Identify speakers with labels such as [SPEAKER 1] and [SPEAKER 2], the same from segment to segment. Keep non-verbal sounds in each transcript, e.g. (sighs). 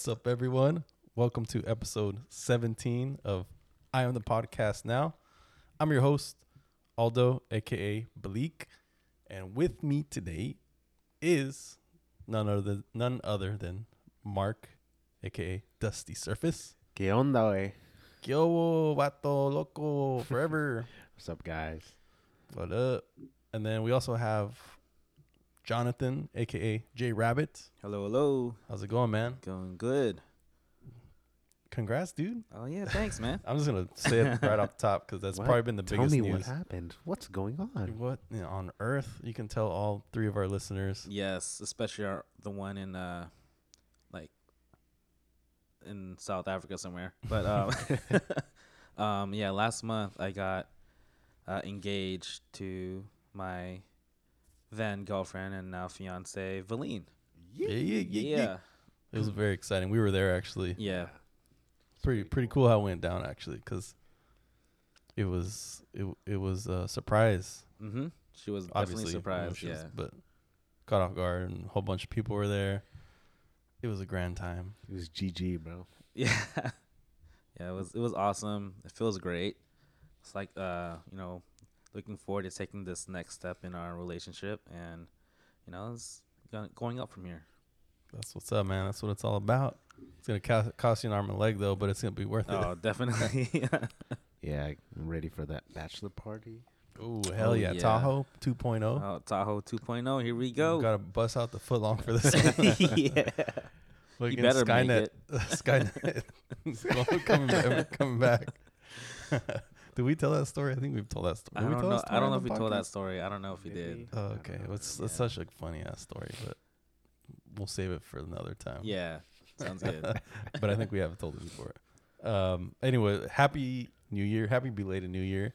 [SPEAKER 1] What's up, everyone? Welcome to episode 17 of I Am the Podcast Now. I'm your host, Aldo, aka Bleak, and with me today is none other than, none other than Mark, aka Dusty Surface.
[SPEAKER 2] ¿Qué onda, wey?
[SPEAKER 1] Yo, vato loco, forever. (laughs)
[SPEAKER 2] What's up, guys?
[SPEAKER 1] what up? And then we also have Jonathan, aka J Rabbit.
[SPEAKER 3] Hello, hello.
[SPEAKER 1] How's it going, man?
[SPEAKER 3] Going good.
[SPEAKER 1] Congrats, dude.
[SPEAKER 3] Oh yeah, thanks, man. (laughs)
[SPEAKER 1] I'm just gonna say it right off the top because that's
[SPEAKER 2] What?
[SPEAKER 1] probably been the
[SPEAKER 2] Tell
[SPEAKER 1] biggest
[SPEAKER 2] me
[SPEAKER 1] news.
[SPEAKER 2] what happened. What's going on?
[SPEAKER 1] What you know, on earth? You can tell all three of our listeners.
[SPEAKER 3] yes, especially our, the one in uh, like in South Africa somewhere. But um, (laughs) (laughs) um, yeah, last month I got uh, engaged to my then girlfriend and now fiance, Valine.
[SPEAKER 1] Yeah, yeah, yeah, yeah.
[SPEAKER 3] Yeah,
[SPEAKER 1] It was very exciting. We were there actually.
[SPEAKER 3] yeah,
[SPEAKER 1] Pretty pretty cool how it went down actually because it was it it was a surprise.
[SPEAKER 3] Mm-hmm. She was definitely
[SPEAKER 1] Obviously, you know,
[SPEAKER 3] surprised.
[SPEAKER 1] was-
[SPEAKER 3] yeah,
[SPEAKER 1] but caught off guard and a whole bunch of people were there. It was a grand time.
[SPEAKER 2] It was GG, bro. (laughs)
[SPEAKER 3] Yeah. (laughs) yeah, it was it was awesome. It feels great. It's like uh, you know, looking forward to taking this next step in our relationship and you know, it's going up from here.
[SPEAKER 1] That's what's up, man. That's what it's all about. It's gonna cost, cost you an arm and a leg though, but it's gonna be worth it
[SPEAKER 3] Oh, definitely. (laughs) (laughs)
[SPEAKER 2] Yeah, I'm ready for that bachelor party.
[SPEAKER 1] it. Ooh, hell
[SPEAKER 3] Oh,
[SPEAKER 1] yeah.
[SPEAKER 3] yeah.
[SPEAKER 1] Tahoe 2.0.
[SPEAKER 3] oh, Tahoe 2.0, here we
[SPEAKER 1] We
[SPEAKER 3] go.
[SPEAKER 1] gotta bust out the foot long for (laughs) this.
[SPEAKER 3] yeah.
[SPEAKER 1] Fucking
[SPEAKER 3] better make it.
[SPEAKER 1] Skynet. coming, back, coming back. Did we tell that story? I think we've told that story.
[SPEAKER 3] I
[SPEAKER 1] Did we
[SPEAKER 3] don't
[SPEAKER 1] tell
[SPEAKER 3] know.
[SPEAKER 1] story
[SPEAKER 3] I don't
[SPEAKER 1] on
[SPEAKER 3] know if
[SPEAKER 1] the
[SPEAKER 3] we told that
[SPEAKER 1] podcast?
[SPEAKER 3] story. I don't know if we did.
[SPEAKER 1] Oh, okay.
[SPEAKER 2] don't know.
[SPEAKER 1] It's,
[SPEAKER 3] Yeah.
[SPEAKER 1] such a funny ass story, but we'll save it for another time.
[SPEAKER 3] Yeah. Sounds good. (laughs)
[SPEAKER 1] but I think we haven't told it before. Um, anyway, happy New Year, happy belated New Year.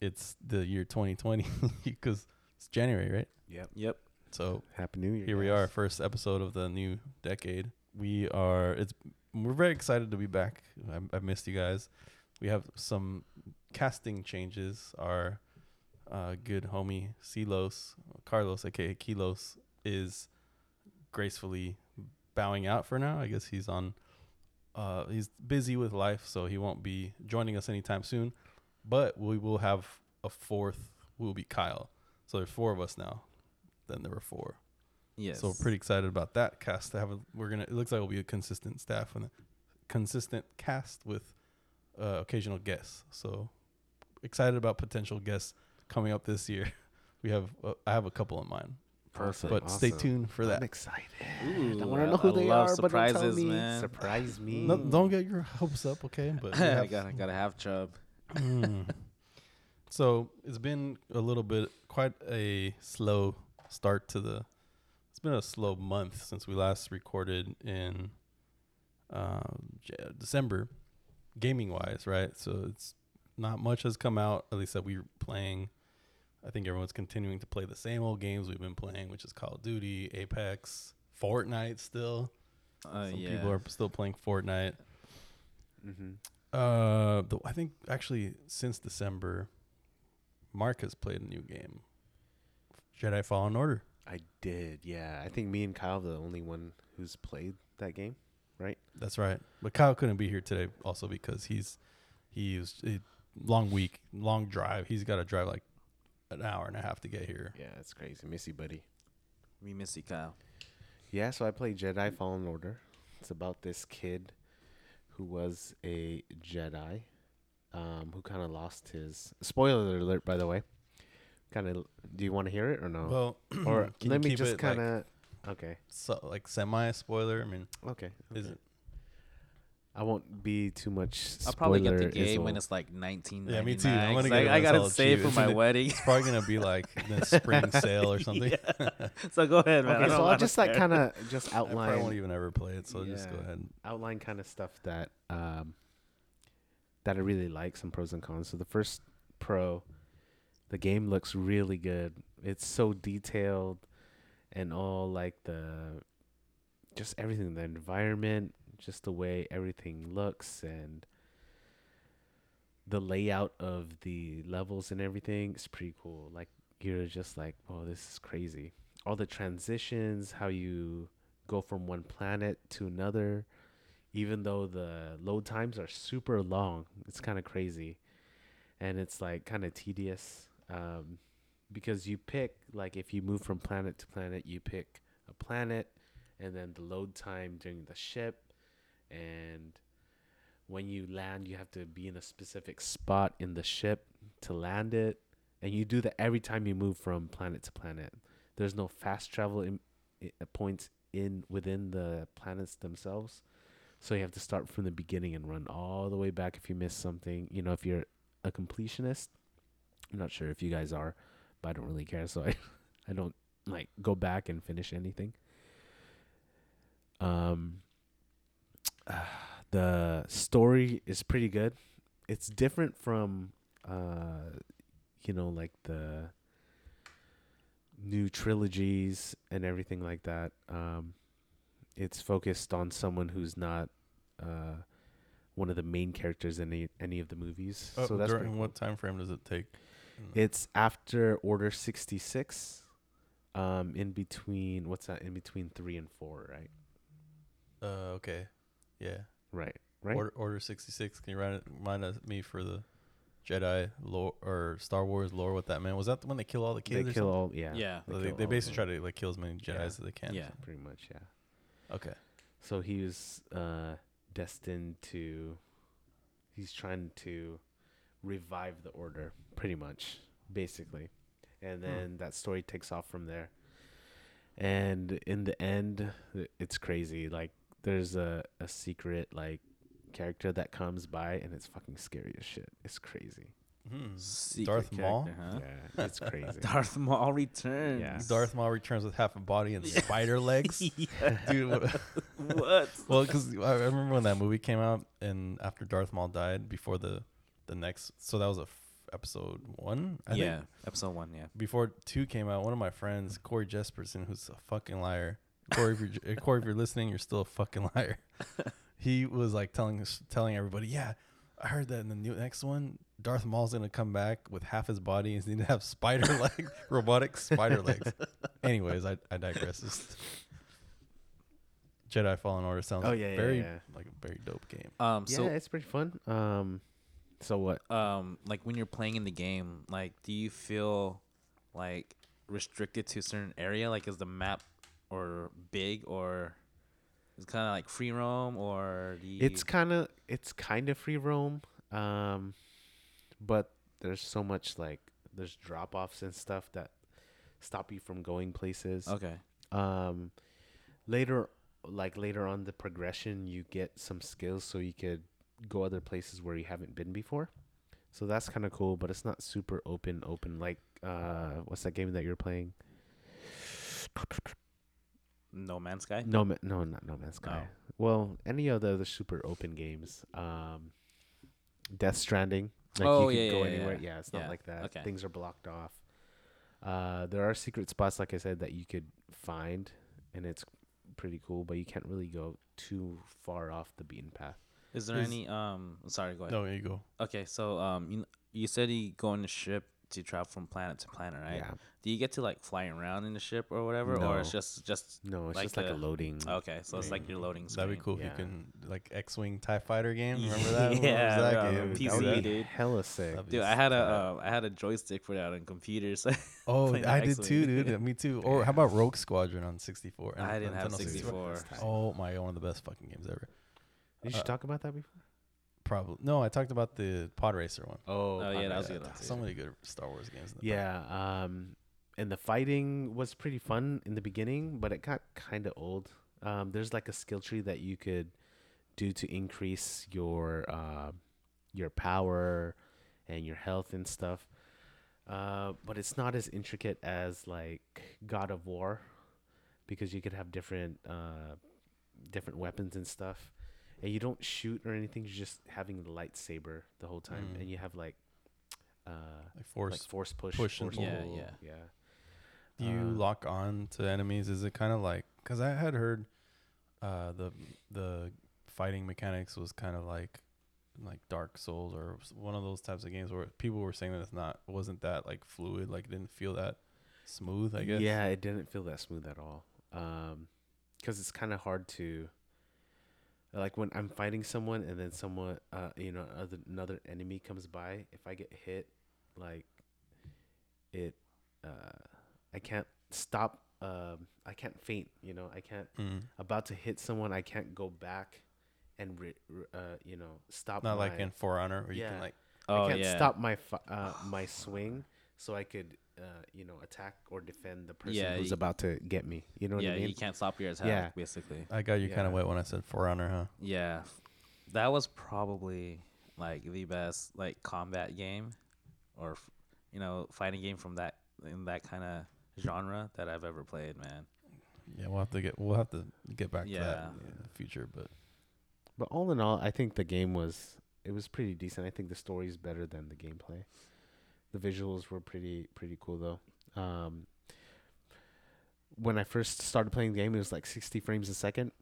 [SPEAKER 1] It's the year 2020 because (laughs) it's January, right?
[SPEAKER 2] Yep.
[SPEAKER 3] yep.
[SPEAKER 1] So
[SPEAKER 2] Happy New Year.
[SPEAKER 1] here we
[SPEAKER 2] guys.
[SPEAKER 1] are, first episode of the new decade. We are. It's. We're very excited to be back. I, I missed you guys. We have some casting changes. Our uh, good homie Silos Carlos, aka C-Los, is gracefully bowing out for now. I guess he's on. Uh, he's busy with life, so he won't be joining us anytime soon. But we will have a fourth. Will be Kyle. So there's four of us now. Then there were four.
[SPEAKER 3] Yes.
[SPEAKER 1] So we're pretty excited about that cast. To have a, we're gonna. It looks like it'll be a consistent staff and a consistent cast with uh, occasional guests. So excited about potential guests coming up this year. (laughs) We have. Uh, I have a couple in mind,
[SPEAKER 2] Perfect.
[SPEAKER 1] but stay tuned for that.
[SPEAKER 2] I'm excited.
[SPEAKER 3] Ooh,
[SPEAKER 2] I want to know who
[SPEAKER 3] I
[SPEAKER 2] they
[SPEAKER 3] love
[SPEAKER 2] are, but don't tell
[SPEAKER 3] surprises,
[SPEAKER 2] me.
[SPEAKER 3] man.
[SPEAKER 2] Surprise me.
[SPEAKER 1] No, don't get your hopes up, okay? But we (laughs)
[SPEAKER 3] I gotta gotta have Chubb.
[SPEAKER 1] Mm. (laughs) so it's been a little bit, quite a slow start to the. It's been a slow month since we last recorded in um, J- December, gaming wise, right? So it's not much has come out. At least that we're playing. I think everyone's continuing to play the same old games we've been playing, which is Call of Duty, Apex, Fortnite. Still,
[SPEAKER 3] Uh,
[SPEAKER 1] some
[SPEAKER 3] yeah.
[SPEAKER 1] people are still playing Fortnite.
[SPEAKER 2] Mm-hmm.
[SPEAKER 1] Uh, the, I think actually since December, Mark has played a new game, Jedi Fallen Order.
[SPEAKER 2] I did. Yeah. I think me and Kyle the only one who's played that game.
[SPEAKER 1] That's right. But Kyle couldn't be here today also because he's he was a long week, long drive. He's got to drive like an hour and a half to get here.
[SPEAKER 2] Yeah, that's crazy. Missy buddy.
[SPEAKER 3] We miss you, Kyle.
[SPEAKER 2] Yeah, so I played Jedi Fallen Order. It's about this kid who was a Jedi, um, who kind of lost his. Spoiler alert, by the way. Kind of. Do you want to hear it or no?
[SPEAKER 1] Well,
[SPEAKER 2] or (clears throat) let me just
[SPEAKER 1] it,
[SPEAKER 2] kind
[SPEAKER 1] like,
[SPEAKER 2] of. Okay.
[SPEAKER 1] so, like semi spoiler. I mean,
[SPEAKER 2] Okay.
[SPEAKER 1] is it?
[SPEAKER 2] I won't be too much.
[SPEAKER 3] I'll probably get the
[SPEAKER 2] spoiler
[SPEAKER 3] game when it's like 19.
[SPEAKER 1] Yeah, me too. I'm gonna get it
[SPEAKER 3] I
[SPEAKER 1] when it's
[SPEAKER 3] gotta
[SPEAKER 1] all
[SPEAKER 3] save
[SPEAKER 1] cheap.
[SPEAKER 3] for my wedding.
[SPEAKER 1] It's probably gonna be like (laughs) the spring sale or something. (laughs)
[SPEAKER 3] so go ahead, man. I
[SPEAKER 2] Okay,
[SPEAKER 3] don't-
[SPEAKER 2] so
[SPEAKER 3] I
[SPEAKER 2] I'll
[SPEAKER 3] don't
[SPEAKER 2] just like kind of just outline.
[SPEAKER 1] I probably won't even ever play it, so just go ahead.
[SPEAKER 2] outline kind of stuff that um that I really like, some pros and cons. So the first pro, the game looks really good. It's so detailed and all like the just everything, the environment, just the way everything looks and the layout of the levels and everything is pretty cool. Like you're just like, oh, this is crazy. All the transitions, how you go from one planet to another, even though the load times are super long. It's kind of crazy, and it's like kind of tedious um, because you pick like if you move from planet to planet, you pick a planet, and then the load time during the ship, and when you land, you have to be in a specific spot in the ship to land it, and you do that every time you move from planet to planet. There's no fast travel in, i uh, points in within the planets themselves, so you have to start from the beginning and run all the way back if you miss something. You know, if you're a completionist, I'm not sure if you guys are, I don't really care, so I (laughs) I don't like go back and finish anything. Um. (sighs) the story is pretty good. It's different from uh you know like the new trilogies and everything like that. Um it's focused on someone who's not uh one of the main characters in any, any of the movies.
[SPEAKER 1] Oh,
[SPEAKER 2] so that's
[SPEAKER 1] during
[SPEAKER 2] cool.
[SPEAKER 1] what time frame does it take? Mm.
[SPEAKER 2] It's after Order 66 um in between what's that in between 3 and 4, right?
[SPEAKER 1] uh okay, yeah.
[SPEAKER 2] Right. Right?
[SPEAKER 1] Order, Order sixty six. Can you remind, remind us- me for the Jedi lore or Star Wars lore what that man Was that the when they kill all the
[SPEAKER 2] they
[SPEAKER 1] kids? or
[SPEAKER 2] kill
[SPEAKER 1] something?
[SPEAKER 2] all yeah.
[SPEAKER 3] Yeah.
[SPEAKER 1] So they, they basically try to like kill as many Jedi's
[SPEAKER 2] Yeah.
[SPEAKER 1] as they can.
[SPEAKER 3] Yeah.
[SPEAKER 1] something.
[SPEAKER 2] pretty much, yeah.
[SPEAKER 1] Okay.
[SPEAKER 2] So he was uh, destined to. He's trying to revive the order, pretty much, basically, and
[SPEAKER 1] Hmm.
[SPEAKER 2] then that story takes off from there. And in the end, it's crazy. Like there's a a secret like character that comes by, and it's fucking scary as shit. It's crazy.
[SPEAKER 3] Secret
[SPEAKER 1] Darth Maul.
[SPEAKER 3] character, Huh?
[SPEAKER 2] Yeah, it's crazy. (laughs)
[SPEAKER 3] Darth Maul returns.
[SPEAKER 2] Yeah. (laughs)
[SPEAKER 1] Darth Maul returns with half a body and spider legs. (laughs) Dude, what-
[SPEAKER 3] what?
[SPEAKER 1] well, because I remember when that movie came out, and after Darth Maul died, before the the next, so that was a f- episode one. I
[SPEAKER 3] yeah,
[SPEAKER 1] think.
[SPEAKER 3] episode one. Yeah.
[SPEAKER 1] Before two came out, one of my friends, Corey Jesperson, who's a fucking liar. Corey, if you're, uh, Corey, if you're listening, you're still a fucking liar. (laughs) he was like telling telling everybody, yeah, I heard that in the new next one, Darth Maul's gonna come back with half his body. and He's gonna have spider (laughs) legs, robotic spider legs. (laughs) Anyways, I, I digress. It's- Jedi Fallen Order sounds
[SPEAKER 2] Oh, yeah, yeah,
[SPEAKER 1] very
[SPEAKER 2] yeah.
[SPEAKER 1] like a very dope game.
[SPEAKER 3] Um.
[SPEAKER 2] yeah, it's pretty fun. Um, so what?
[SPEAKER 3] um like when you're playing in the game like do you feel like restricted to a certain area like is the map or big or it's kind of like free roam or do you
[SPEAKER 2] It's kind of it's kind of free roam, um, but there's so much like there's drop offs and stuff that stop you from going places.
[SPEAKER 3] okay
[SPEAKER 2] Um, later, like later on the progression, you get some skills so you could go other places where you haven't been before. So that's kind of cool, but it's not super open. Open like uh, what's that game that you're playing?
[SPEAKER 3] no man's sky
[SPEAKER 2] No, Ma- no, not No Man's Sky.
[SPEAKER 3] Oh.
[SPEAKER 2] Well, any of the other super open games, um, Death Stranding, like
[SPEAKER 3] Oh,
[SPEAKER 2] you can
[SPEAKER 3] yeah,
[SPEAKER 2] go
[SPEAKER 3] yeah, yeah,
[SPEAKER 2] anywhere.
[SPEAKER 3] yeah.
[SPEAKER 2] Yeah, it's not
[SPEAKER 3] Yeah,
[SPEAKER 2] like that.
[SPEAKER 3] okay.
[SPEAKER 2] Things are blocked off. Uh, there are secret spots, like I said, that you could find, and it's pretty cool. But you can't really go too far off the beaten path.
[SPEAKER 3] Is there
[SPEAKER 1] Is-
[SPEAKER 3] any um sorry go ahead
[SPEAKER 1] No, there you go.
[SPEAKER 3] okay so um you, you said you go on the ship to travel from planet to planet right
[SPEAKER 2] Yeah.
[SPEAKER 3] do you get to like fly around in the ship or whatever or it's just just
[SPEAKER 2] No, it's
[SPEAKER 3] Like
[SPEAKER 2] just like a loading.
[SPEAKER 3] okay so it's like your loading screen
[SPEAKER 1] That'd be cool
[SPEAKER 2] Yeah.
[SPEAKER 1] if you can like X-wing Tie Fighter game. (laughs) Remember that?
[SPEAKER 3] Yeah,
[SPEAKER 1] that
[SPEAKER 3] bro,
[SPEAKER 1] game?
[SPEAKER 3] PC,
[SPEAKER 1] That would be-
[SPEAKER 3] dude.
[SPEAKER 2] Hella sick.
[SPEAKER 3] Dude, I had a uh, I had a joystick for that on computers. (laughs)
[SPEAKER 1] Oh, I did too, dude. Me too. (laughs) Or how about Rogue Squadron on 64?
[SPEAKER 3] I didn't have 64.
[SPEAKER 1] Oh my god, one of the best fucking games ever.
[SPEAKER 2] Did you
[SPEAKER 1] uh,
[SPEAKER 2] talk about that before?
[SPEAKER 1] Probably no. I talked about the Pod Racer one.
[SPEAKER 2] Oh,
[SPEAKER 3] Oh, yeah, that was
[SPEAKER 2] Pod
[SPEAKER 3] a good
[SPEAKER 2] Racer.
[SPEAKER 3] one, too.
[SPEAKER 1] So many good Star Wars games. In the
[SPEAKER 2] Yeah, um, and the fighting was pretty fun in the beginning, but it got kind of old. Um, there's like a skill tree that you could do to increase your uh, your power and your health and stuff. Uh, but it's not as intricate as like God of War, because you could have different uh, different weapons and stuff, and you don't shoot or anything. You're just having the lightsaber the whole time,
[SPEAKER 1] Mm.
[SPEAKER 2] and you have like uh,
[SPEAKER 1] like Force.
[SPEAKER 2] like force push,
[SPEAKER 1] push and
[SPEAKER 2] force
[SPEAKER 3] pull.
[SPEAKER 2] pull.
[SPEAKER 3] Yeah,
[SPEAKER 2] yeah.
[SPEAKER 1] Do you
[SPEAKER 2] uh,
[SPEAKER 1] lock on to enemies? Is it kind of like? Because I had heard uh, the the fighting mechanics was kind of like like Dark Souls or one of those types of games where people were saying that it's not wasn't that like fluid, like it didn't feel that smooth. I guess.
[SPEAKER 2] Yeah, it didn't feel that smooth at all. Um, because it's kind of hard to like when I'm fighting someone and then someone uh you know other, another enemy comes by if I get hit like it uh I can't stop um I can't feint you know I can't
[SPEAKER 1] Mm.
[SPEAKER 2] about to hit someone I can't go back and re- re- uh you know stop
[SPEAKER 1] Not like in For Honor where you can like
[SPEAKER 3] Oh
[SPEAKER 2] I can't
[SPEAKER 3] yeah.
[SPEAKER 2] stop my fi- uh, my (sighs) swing, so I could uh, you know attack or defend the person
[SPEAKER 3] Yeah,
[SPEAKER 2] who's
[SPEAKER 3] y-
[SPEAKER 2] about to get me. You know what
[SPEAKER 3] yeah,
[SPEAKER 2] I mean?
[SPEAKER 3] Yeah, you can't stop your attack.
[SPEAKER 2] Yeah.
[SPEAKER 3] Basically.
[SPEAKER 1] I got you kind of wet when I said For Honor, huh?
[SPEAKER 3] Yeah, that was probably like the best like combat game, or you know fighting game from that in that kind of genre that I've ever played. Man.
[SPEAKER 1] Yeah, we'll have to get we'll have to get back to that in the future, but
[SPEAKER 2] But all in all, I think the game was it was pretty decent. I think the story's better than the gameplay. The visuals were pretty pretty cool though. Um, when I first started playing the game, it was like 60 frames a second,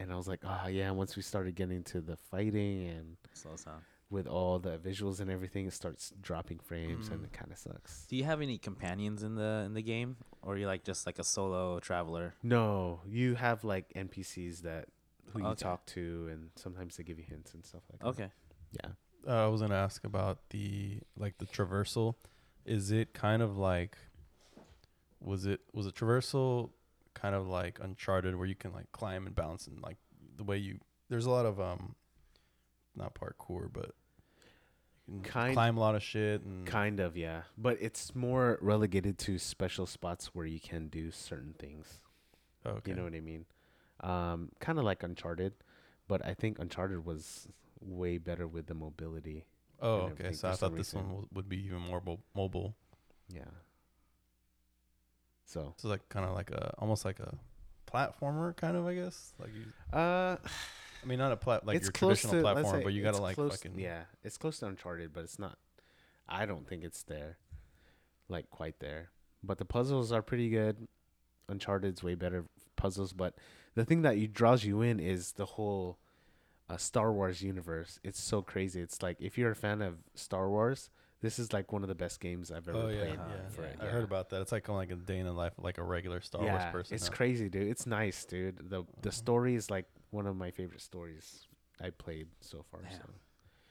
[SPEAKER 2] and I was like, ah, yeah. Once we started getting to the fighting and with all the visuals and everything, it starts dropping frames, and
[SPEAKER 1] Mm.
[SPEAKER 2] it kind of sucks.
[SPEAKER 3] Do you have any companions in the in the game, or are you like just like a solo traveler?
[SPEAKER 2] No, you have like NPCs that who you talk to, and sometimes they give you hints and stuff like that.
[SPEAKER 3] Okay.
[SPEAKER 2] Yeah.
[SPEAKER 1] Uh, I was gonna ask about the like the traversal. Is it kind of like was it was a traversal kind of like Uncharted where you can like climb and bounce and like the way you there's a lot of um not parkour but you can
[SPEAKER 2] Kind-
[SPEAKER 1] climb a lot of shit and
[SPEAKER 2] Kind of, yeah. But it's more relegated to special spots where you can do certain things.
[SPEAKER 1] okay.
[SPEAKER 2] You know what I mean? Um, kind of like Uncharted, but I think Uncharted was way better with the mobility.
[SPEAKER 1] oh okay so I thought this one w- would be even more mo- mobile
[SPEAKER 2] Yeah. So,
[SPEAKER 1] so like kind of like a almost like a platformer kind of I guess like you
[SPEAKER 2] uh,
[SPEAKER 1] I mean not a plat like your traditional
[SPEAKER 2] to,
[SPEAKER 1] platform but you gotta like
[SPEAKER 2] close,
[SPEAKER 1] fucking
[SPEAKER 2] yeah, it's close to Uncharted, but it's not. I don't think it's there, like quite there. But the puzzles are pretty good. Uncharted's way better puzzles, but the thing that you draws you in is the whole uh, Star Wars universe. It's so crazy. It's like if you're a fan of Star Wars, this is like one of the best games I've ever
[SPEAKER 1] Oh yeah,
[SPEAKER 2] played.
[SPEAKER 1] yeah.
[SPEAKER 2] for it,
[SPEAKER 1] I heard about that. It's like on like a day in the life of like a regular Star Wars person.
[SPEAKER 2] it's
[SPEAKER 1] huh?
[SPEAKER 2] crazy, dude. It's nice, dude. the The story is like one of my favorite stories I played so far.
[SPEAKER 3] Damn.
[SPEAKER 2] So.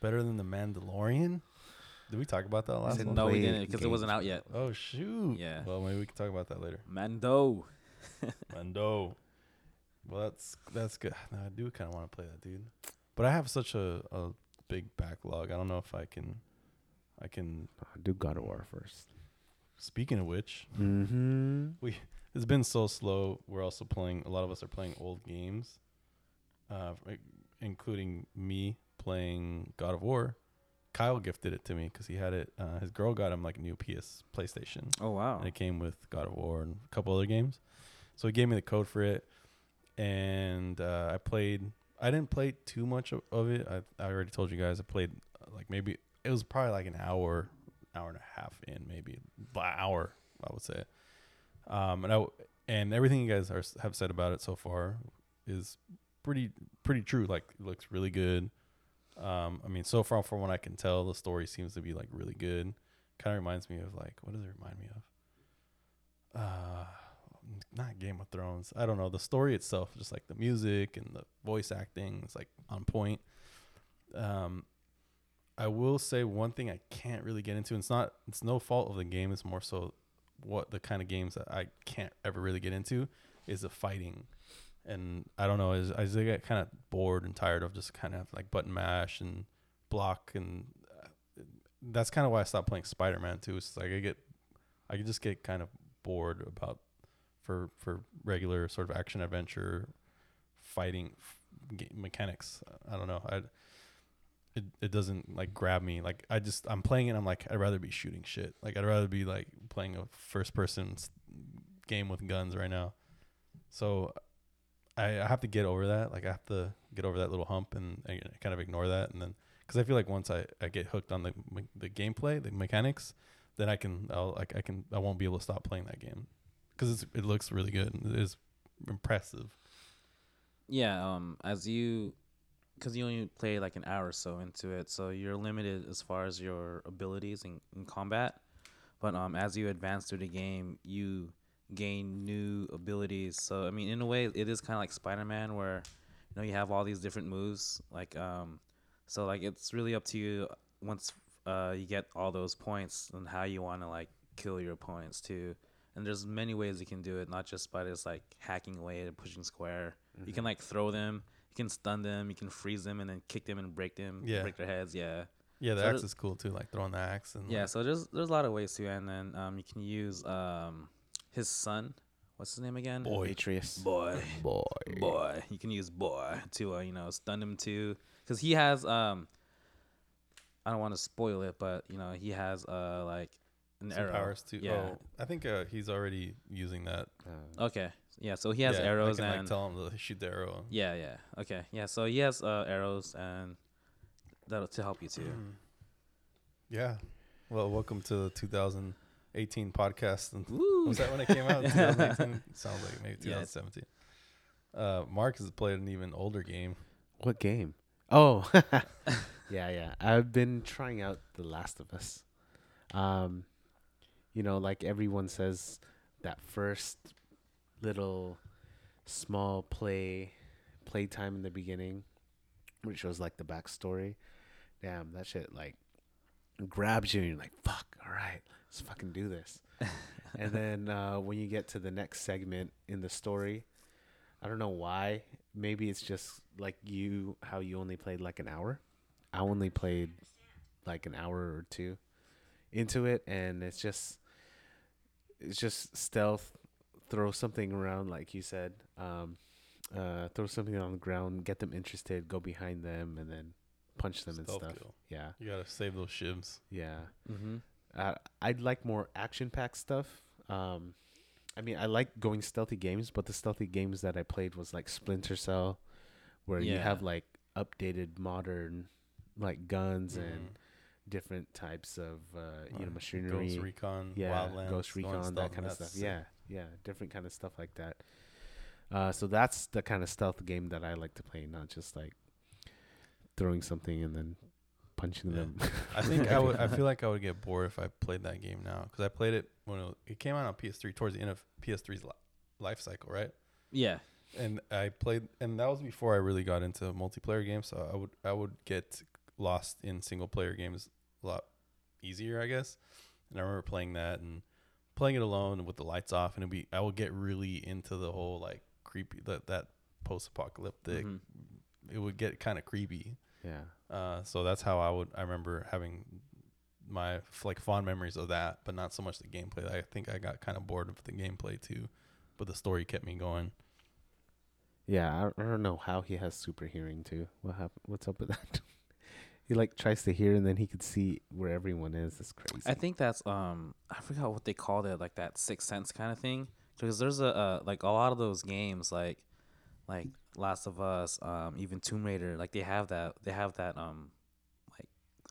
[SPEAKER 1] Better than the Mandalorian. Did we talk about that last
[SPEAKER 2] said
[SPEAKER 1] one?
[SPEAKER 3] no, we didn't because it wasn't out yet.
[SPEAKER 1] Oh shoot.
[SPEAKER 3] Yeah.
[SPEAKER 1] Well, maybe we can talk about that later.
[SPEAKER 3] Mando. (laughs)
[SPEAKER 1] Mando. Well, that's that's good. (sighs) No, I do kind of want to play that, dude. But I have such a, a big backlog. I don't know if I can. I can.
[SPEAKER 2] Do God of War first.
[SPEAKER 1] Speaking of which,
[SPEAKER 2] Mm-hmm.
[SPEAKER 1] it's been so slow. We're also playing. A lot of us are playing old games, uh, including me playing God of War. Kyle gifted it to me because he had it. Uh, his girl got him like a new PS PlayStation,
[SPEAKER 3] Oh wow.
[SPEAKER 1] and it came with God of War and a couple other games. So he gave me the code for it, and uh, I played. I didn't play too much of, of it. I, I already told you guys I played uh, like maybe it was probably like an hour, hour and a half in, maybe an hour. I would say. Um, and I and everything you guys are, have said about it so far is pretty pretty true. Like it looks really good. Um, I mean, so far from what I can tell, the story seems to be like really good. Kind of reminds me of like what does it remind me of? Uh, not Game of Thrones. I don't know. The story itself, just like the music and the voice acting, is like on point. Um, I will say one thing I can't really get into. It's not. It's no fault of the game. It's more so what the kind of games that I can't ever really get into is the fighting. And I don't know. Is I just get kind of bored and tired of just kind of like button mash and block, and uh, that's kind of why I stopped playing Spider Man too. It's like I get, I just get kind of bored about for for regular sort of action adventure fighting f- mechanics. I don't know. I it it doesn't like grab me. Like I just I'm playing it. I'm like I'd rather be shooting shit. Like I'd rather be like playing a first person game with guns right now. So I, I have to get over that. Like I have to get over that little hump and, and kind of ignore that. And then because I feel like once I, I get hooked on the the gameplay, the mechanics, then I can I'll like I can I won't be able to stop playing that game because it looks really good. and It is impressive.
[SPEAKER 3] Yeah, um, as you, because you only play like an hour or so into it, so you're limited as far as your abilities in, in combat. But um, as you advance through the game, you gain new abilities. So I mean, in a way, it is kind of like Spider-Man, where you know you have all these different moves. Like um, so like it's really up to you once uh you get all those points and how you want to like kill your opponents too. And there's many ways you can do it, not just by just like hacking away and pushing square. You can like throw them, you can stun them, you can freeze them, and then kick them and break them,
[SPEAKER 1] Yeah.
[SPEAKER 3] break their heads. Yeah.
[SPEAKER 1] Yeah, the
[SPEAKER 3] So
[SPEAKER 1] axe is cool too, like throwing the axe and
[SPEAKER 3] Yeah,
[SPEAKER 1] like-
[SPEAKER 3] so there's there's a lot of ways to, and then um, you can use um, his son. What's his name again?
[SPEAKER 2] Boy, Atreus.
[SPEAKER 3] Boy,
[SPEAKER 2] Boy.
[SPEAKER 3] boy. You can use boy to uh, you know stun him too, because he has um. I don't want to spoil it, but you know he has uh like an
[SPEAKER 1] some
[SPEAKER 3] arrow.
[SPEAKER 1] powers too.
[SPEAKER 3] Yeah.
[SPEAKER 1] Oh, I think uh, he's already using that.
[SPEAKER 2] Uh,
[SPEAKER 3] Okay. Yeah. So he has
[SPEAKER 1] Yeah,
[SPEAKER 3] arrows
[SPEAKER 1] I can,
[SPEAKER 3] and
[SPEAKER 1] like tell him to shoot the arrow.
[SPEAKER 3] yeah, yeah. Okay. Yeah. So he has uh, arrows and that'll to help you too.
[SPEAKER 1] Mm. (clears throat) Yeah. Well, welcome to the 2018 podcast. And
[SPEAKER 3] Woo! (laughs)
[SPEAKER 1] was that when it came out? (laughs) 2018? Sounds like maybe
[SPEAKER 3] Yeah.
[SPEAKER 1] 2017. Uh, Mark has played an even older game.
[SPEAKER 2] What game? Oh, (laughs) yeah, yeah. I've been trying out The Last of Us. Um, you know, like everyone says, that first little small play, playtime in the beginning, which was like the backstory. Damn, that shit like grabs you and you're like, fuck, all right, let's fucking do this. (laughs) and then uh, when you get to the next segment in the story, I don't know why. Maybe it's just like you, how you only played like an hour. I only played like an hour or two into it, and it's just, it's just stealth. Throw something around, like you said. Um, uh, throw something on the ground, get them interested, go behind them, and then punch them
[SPEAKER 1] Stealth
[SPEAKER 2] and stuff.
[SPEAKER 1] kill.
[SPEAKER 2] Yeah,
[SPEAKER 1] You gotta save those shivs.
[SPEAKER 2] yeah.
[SPEAKER 3] Mm-hmm.
[SPEAKER 2] Uh, I'd like more action-packed stuff. Um, I mean, I like going stealthy games, but the stealthy games that I played was like Splinter Cell, where you have like updated, modern, like guns and
[SPEAKER 1] Mm.
[SPEAKER 2] Different types of uh, you know machinery.
[SPEAKER 1] Ghost Recon,
[SPEAKER 2] yeah,
[SPEAKER 1] Wildlands,
[SPEAKER 2] Ghost
[SPEAKER 1] going
[SPEAKER 2] Recon, that kind of stuff.
[SPEAKER 1] sick.
[SPEAKER 2] Yeah, yeah, different kind of stuff like that. Uh, so that's the kind of stealth game that I like to play, not just like throwing something and then punching
[SPEAKER 1] Yeah.
[SPEAKER 2] them. (laughs)
[SPEAKER 1] I think I would. I feel (laughs) like I would get bored if I played that game now because I played it when it, it came out on PS3 towards the end of PS3's li- life cycle, right?
[SPEAKER 3] Yeah.
[SPEAKER 1] And I played, and that was before I really got into multiplayer games. So I would I would get lost in single player games a lot easier, I guess. And I remember playing that and playing it alone with the lights off, and it'd be I would get really into the whole like creepy that that post apocalyptic.
[SPEAKER 3] Mhm.
[SPEAKER 1] It would get kind of creepy.
[SPEAKER 2] yeah.
[SPEAKER 1] Uh, so that's how I would. I remember having my like fond memories of that, but not so much the gameplay. I think I got kind of bored of the gameplay too, but the story kept me going.
[SPEAKER 2] Yeah, I, I don't know how he has super hearing too. What happened? What's up with that? (laughs) he like tries to hear and then he could see where everyone is. It's crazy.
[SPEAKER 3] I think that's um I forgot what they called it, like that sixth sense kind of thing. Because there's a uh, like a lot of those games, like like Last of Us, um, even Tomb Raider, like they have that they have that um like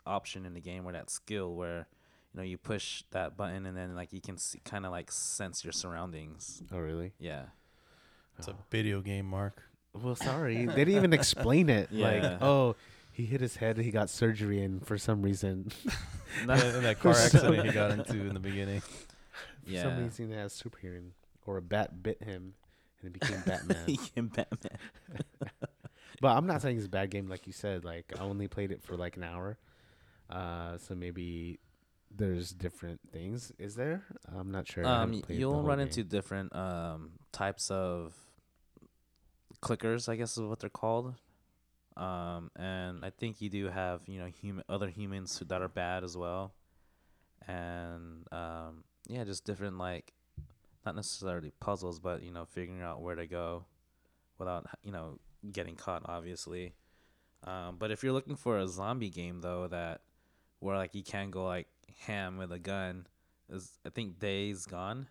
[SPEAKER 3] option in the game where that skill where you know you push that button and then like you can see kind of like sense your surroundings.
[SPEAKER 2] oh really?
[SPEAKER 3] Yeah.
[SPEAKER 1] It's
[SPEAKER 2] Oh.
[SPEAKER 1] a video game, Mark.
[SPEAKER 2] Well, sorry, they didn't even explain it. (laughs)
[SPEAKER 3] Yeah.
[SPEAKER 2] Like, oh, he hit his head. He got surgery, and for some reason, (laughs) (laughs) Not
[SPEAKER 1] in that (laughs) car accident he got into in the beginning.
[SPEAKER 2] for
[SPEAKER 3] Yeah.
[SPEAKER 2] some reason, he has super hearing, or a bat bit him, and he became Batman.
[SPEAKER 3] In Batman.
[SPEAKER 2] But I'm not saying it's a bad game, like you said. Like I only played it for like an hour, uh, so maybe there's different things. Is there? I'm not sure.
[SPEAKER 3] Um,
[SPEAKER 2] haven't
[SPEAKER 3] y-
[SPEAKER 2] played the
[SPEAKER 3] you'll run
[SPEAKER 2] game.
[SPEAKER 3] into different um types of clickers, I guess is what they're called. Um, and I think you do have you know human other humans that are bad as well, and um, yeah, just different like not necessarily puzzles, but you know figuring out where to go without you know getting caught, obviously. Um, but if you're looking for a zombie game though, that where like you can go like ham with a gun, is I think Days Gone,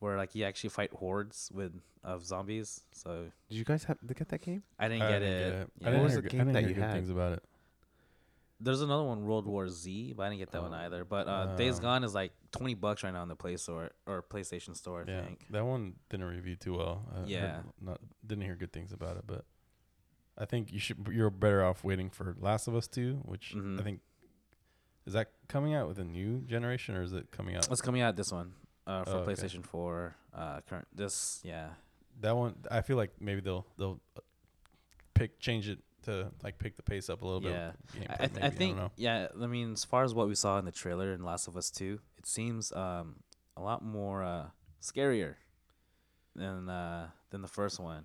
[SPEAKER 3] where like you actually fight hordes with of zombies. So
[SPEAKER 2] Did you guys have to get that game?
[SPEAKER 3] I didn't
[SPEAKER 1] I
[SPEAKER 3] get
[SPEAKER 1] didn't
[SPEAKER 3] it.
[SPEAKER 1] I
[SPEAKER 3] Yeah.
[SPEAKER 2] What
[SPEAKER 1] didn't
[SPEAKER 2] was
[SPEAKER 1] hear
[SPEAKER 2] the
[SPEAKER 1] good- I
[SPEAKER 2] game
[SPEAKER 1] didn't
[SPEAKER 2] that
[SPEAKER 1] hear
[SPEAKER 2] you
[SPEAKER 1] good
[SPEAKER 2] had?
[SPEAKER 1] things about it.
[SPEAKER 3] There's another one, World War Z, but I didn't get that one
[SPEAKER 2] Oh.
[SPEAKER 3] either. But uh, Days
[SPEAKER 1] Oh.
[SPEAKER 3] Gone is like twenty bucks right now in the Play Store or PlayStation Store. I
[SPEAKER 1] Yeah,
[SPEAKER 3] think.
[SPEAKER 1] that one didn't review too well. I heard
[SPEAKER 3] Yeah.
[SPEAKER 1] not didn't hear good things about it, but I think you should. You're better off waiting for Last of Us Two, which
[SPEAKER 3] Mhm.
[SPEAKER 1] I think is that coming out with a new generation or is it coming out?
[SPEAKER 3] It's coming out this one. Uh, for
[SPEAKER 1] Oh, okay.
[SPEAKER 3] PlayStation 4. Uh, current this, yeah,
[SPEAKER 1] That one, I feel like maybe they'll they'll uh, pick change it to like pick the pace up a little
[SPEAKER 3] yeah.
[SPEAKER 1] bit.
[SPEAKER 3] I, I,
[SPEAKER 1] gameplay,
[SPEAKER 3] th-
[SPEAKER 1] maybe,
[SPEAKER 3] I think
[SPEAKER 1] don't know.
[SPEAKER 3] yeah. I mean, as far as what we saw in the trailer in Last of Us Two, it seems um a lot more uh scarier than uh than the first one,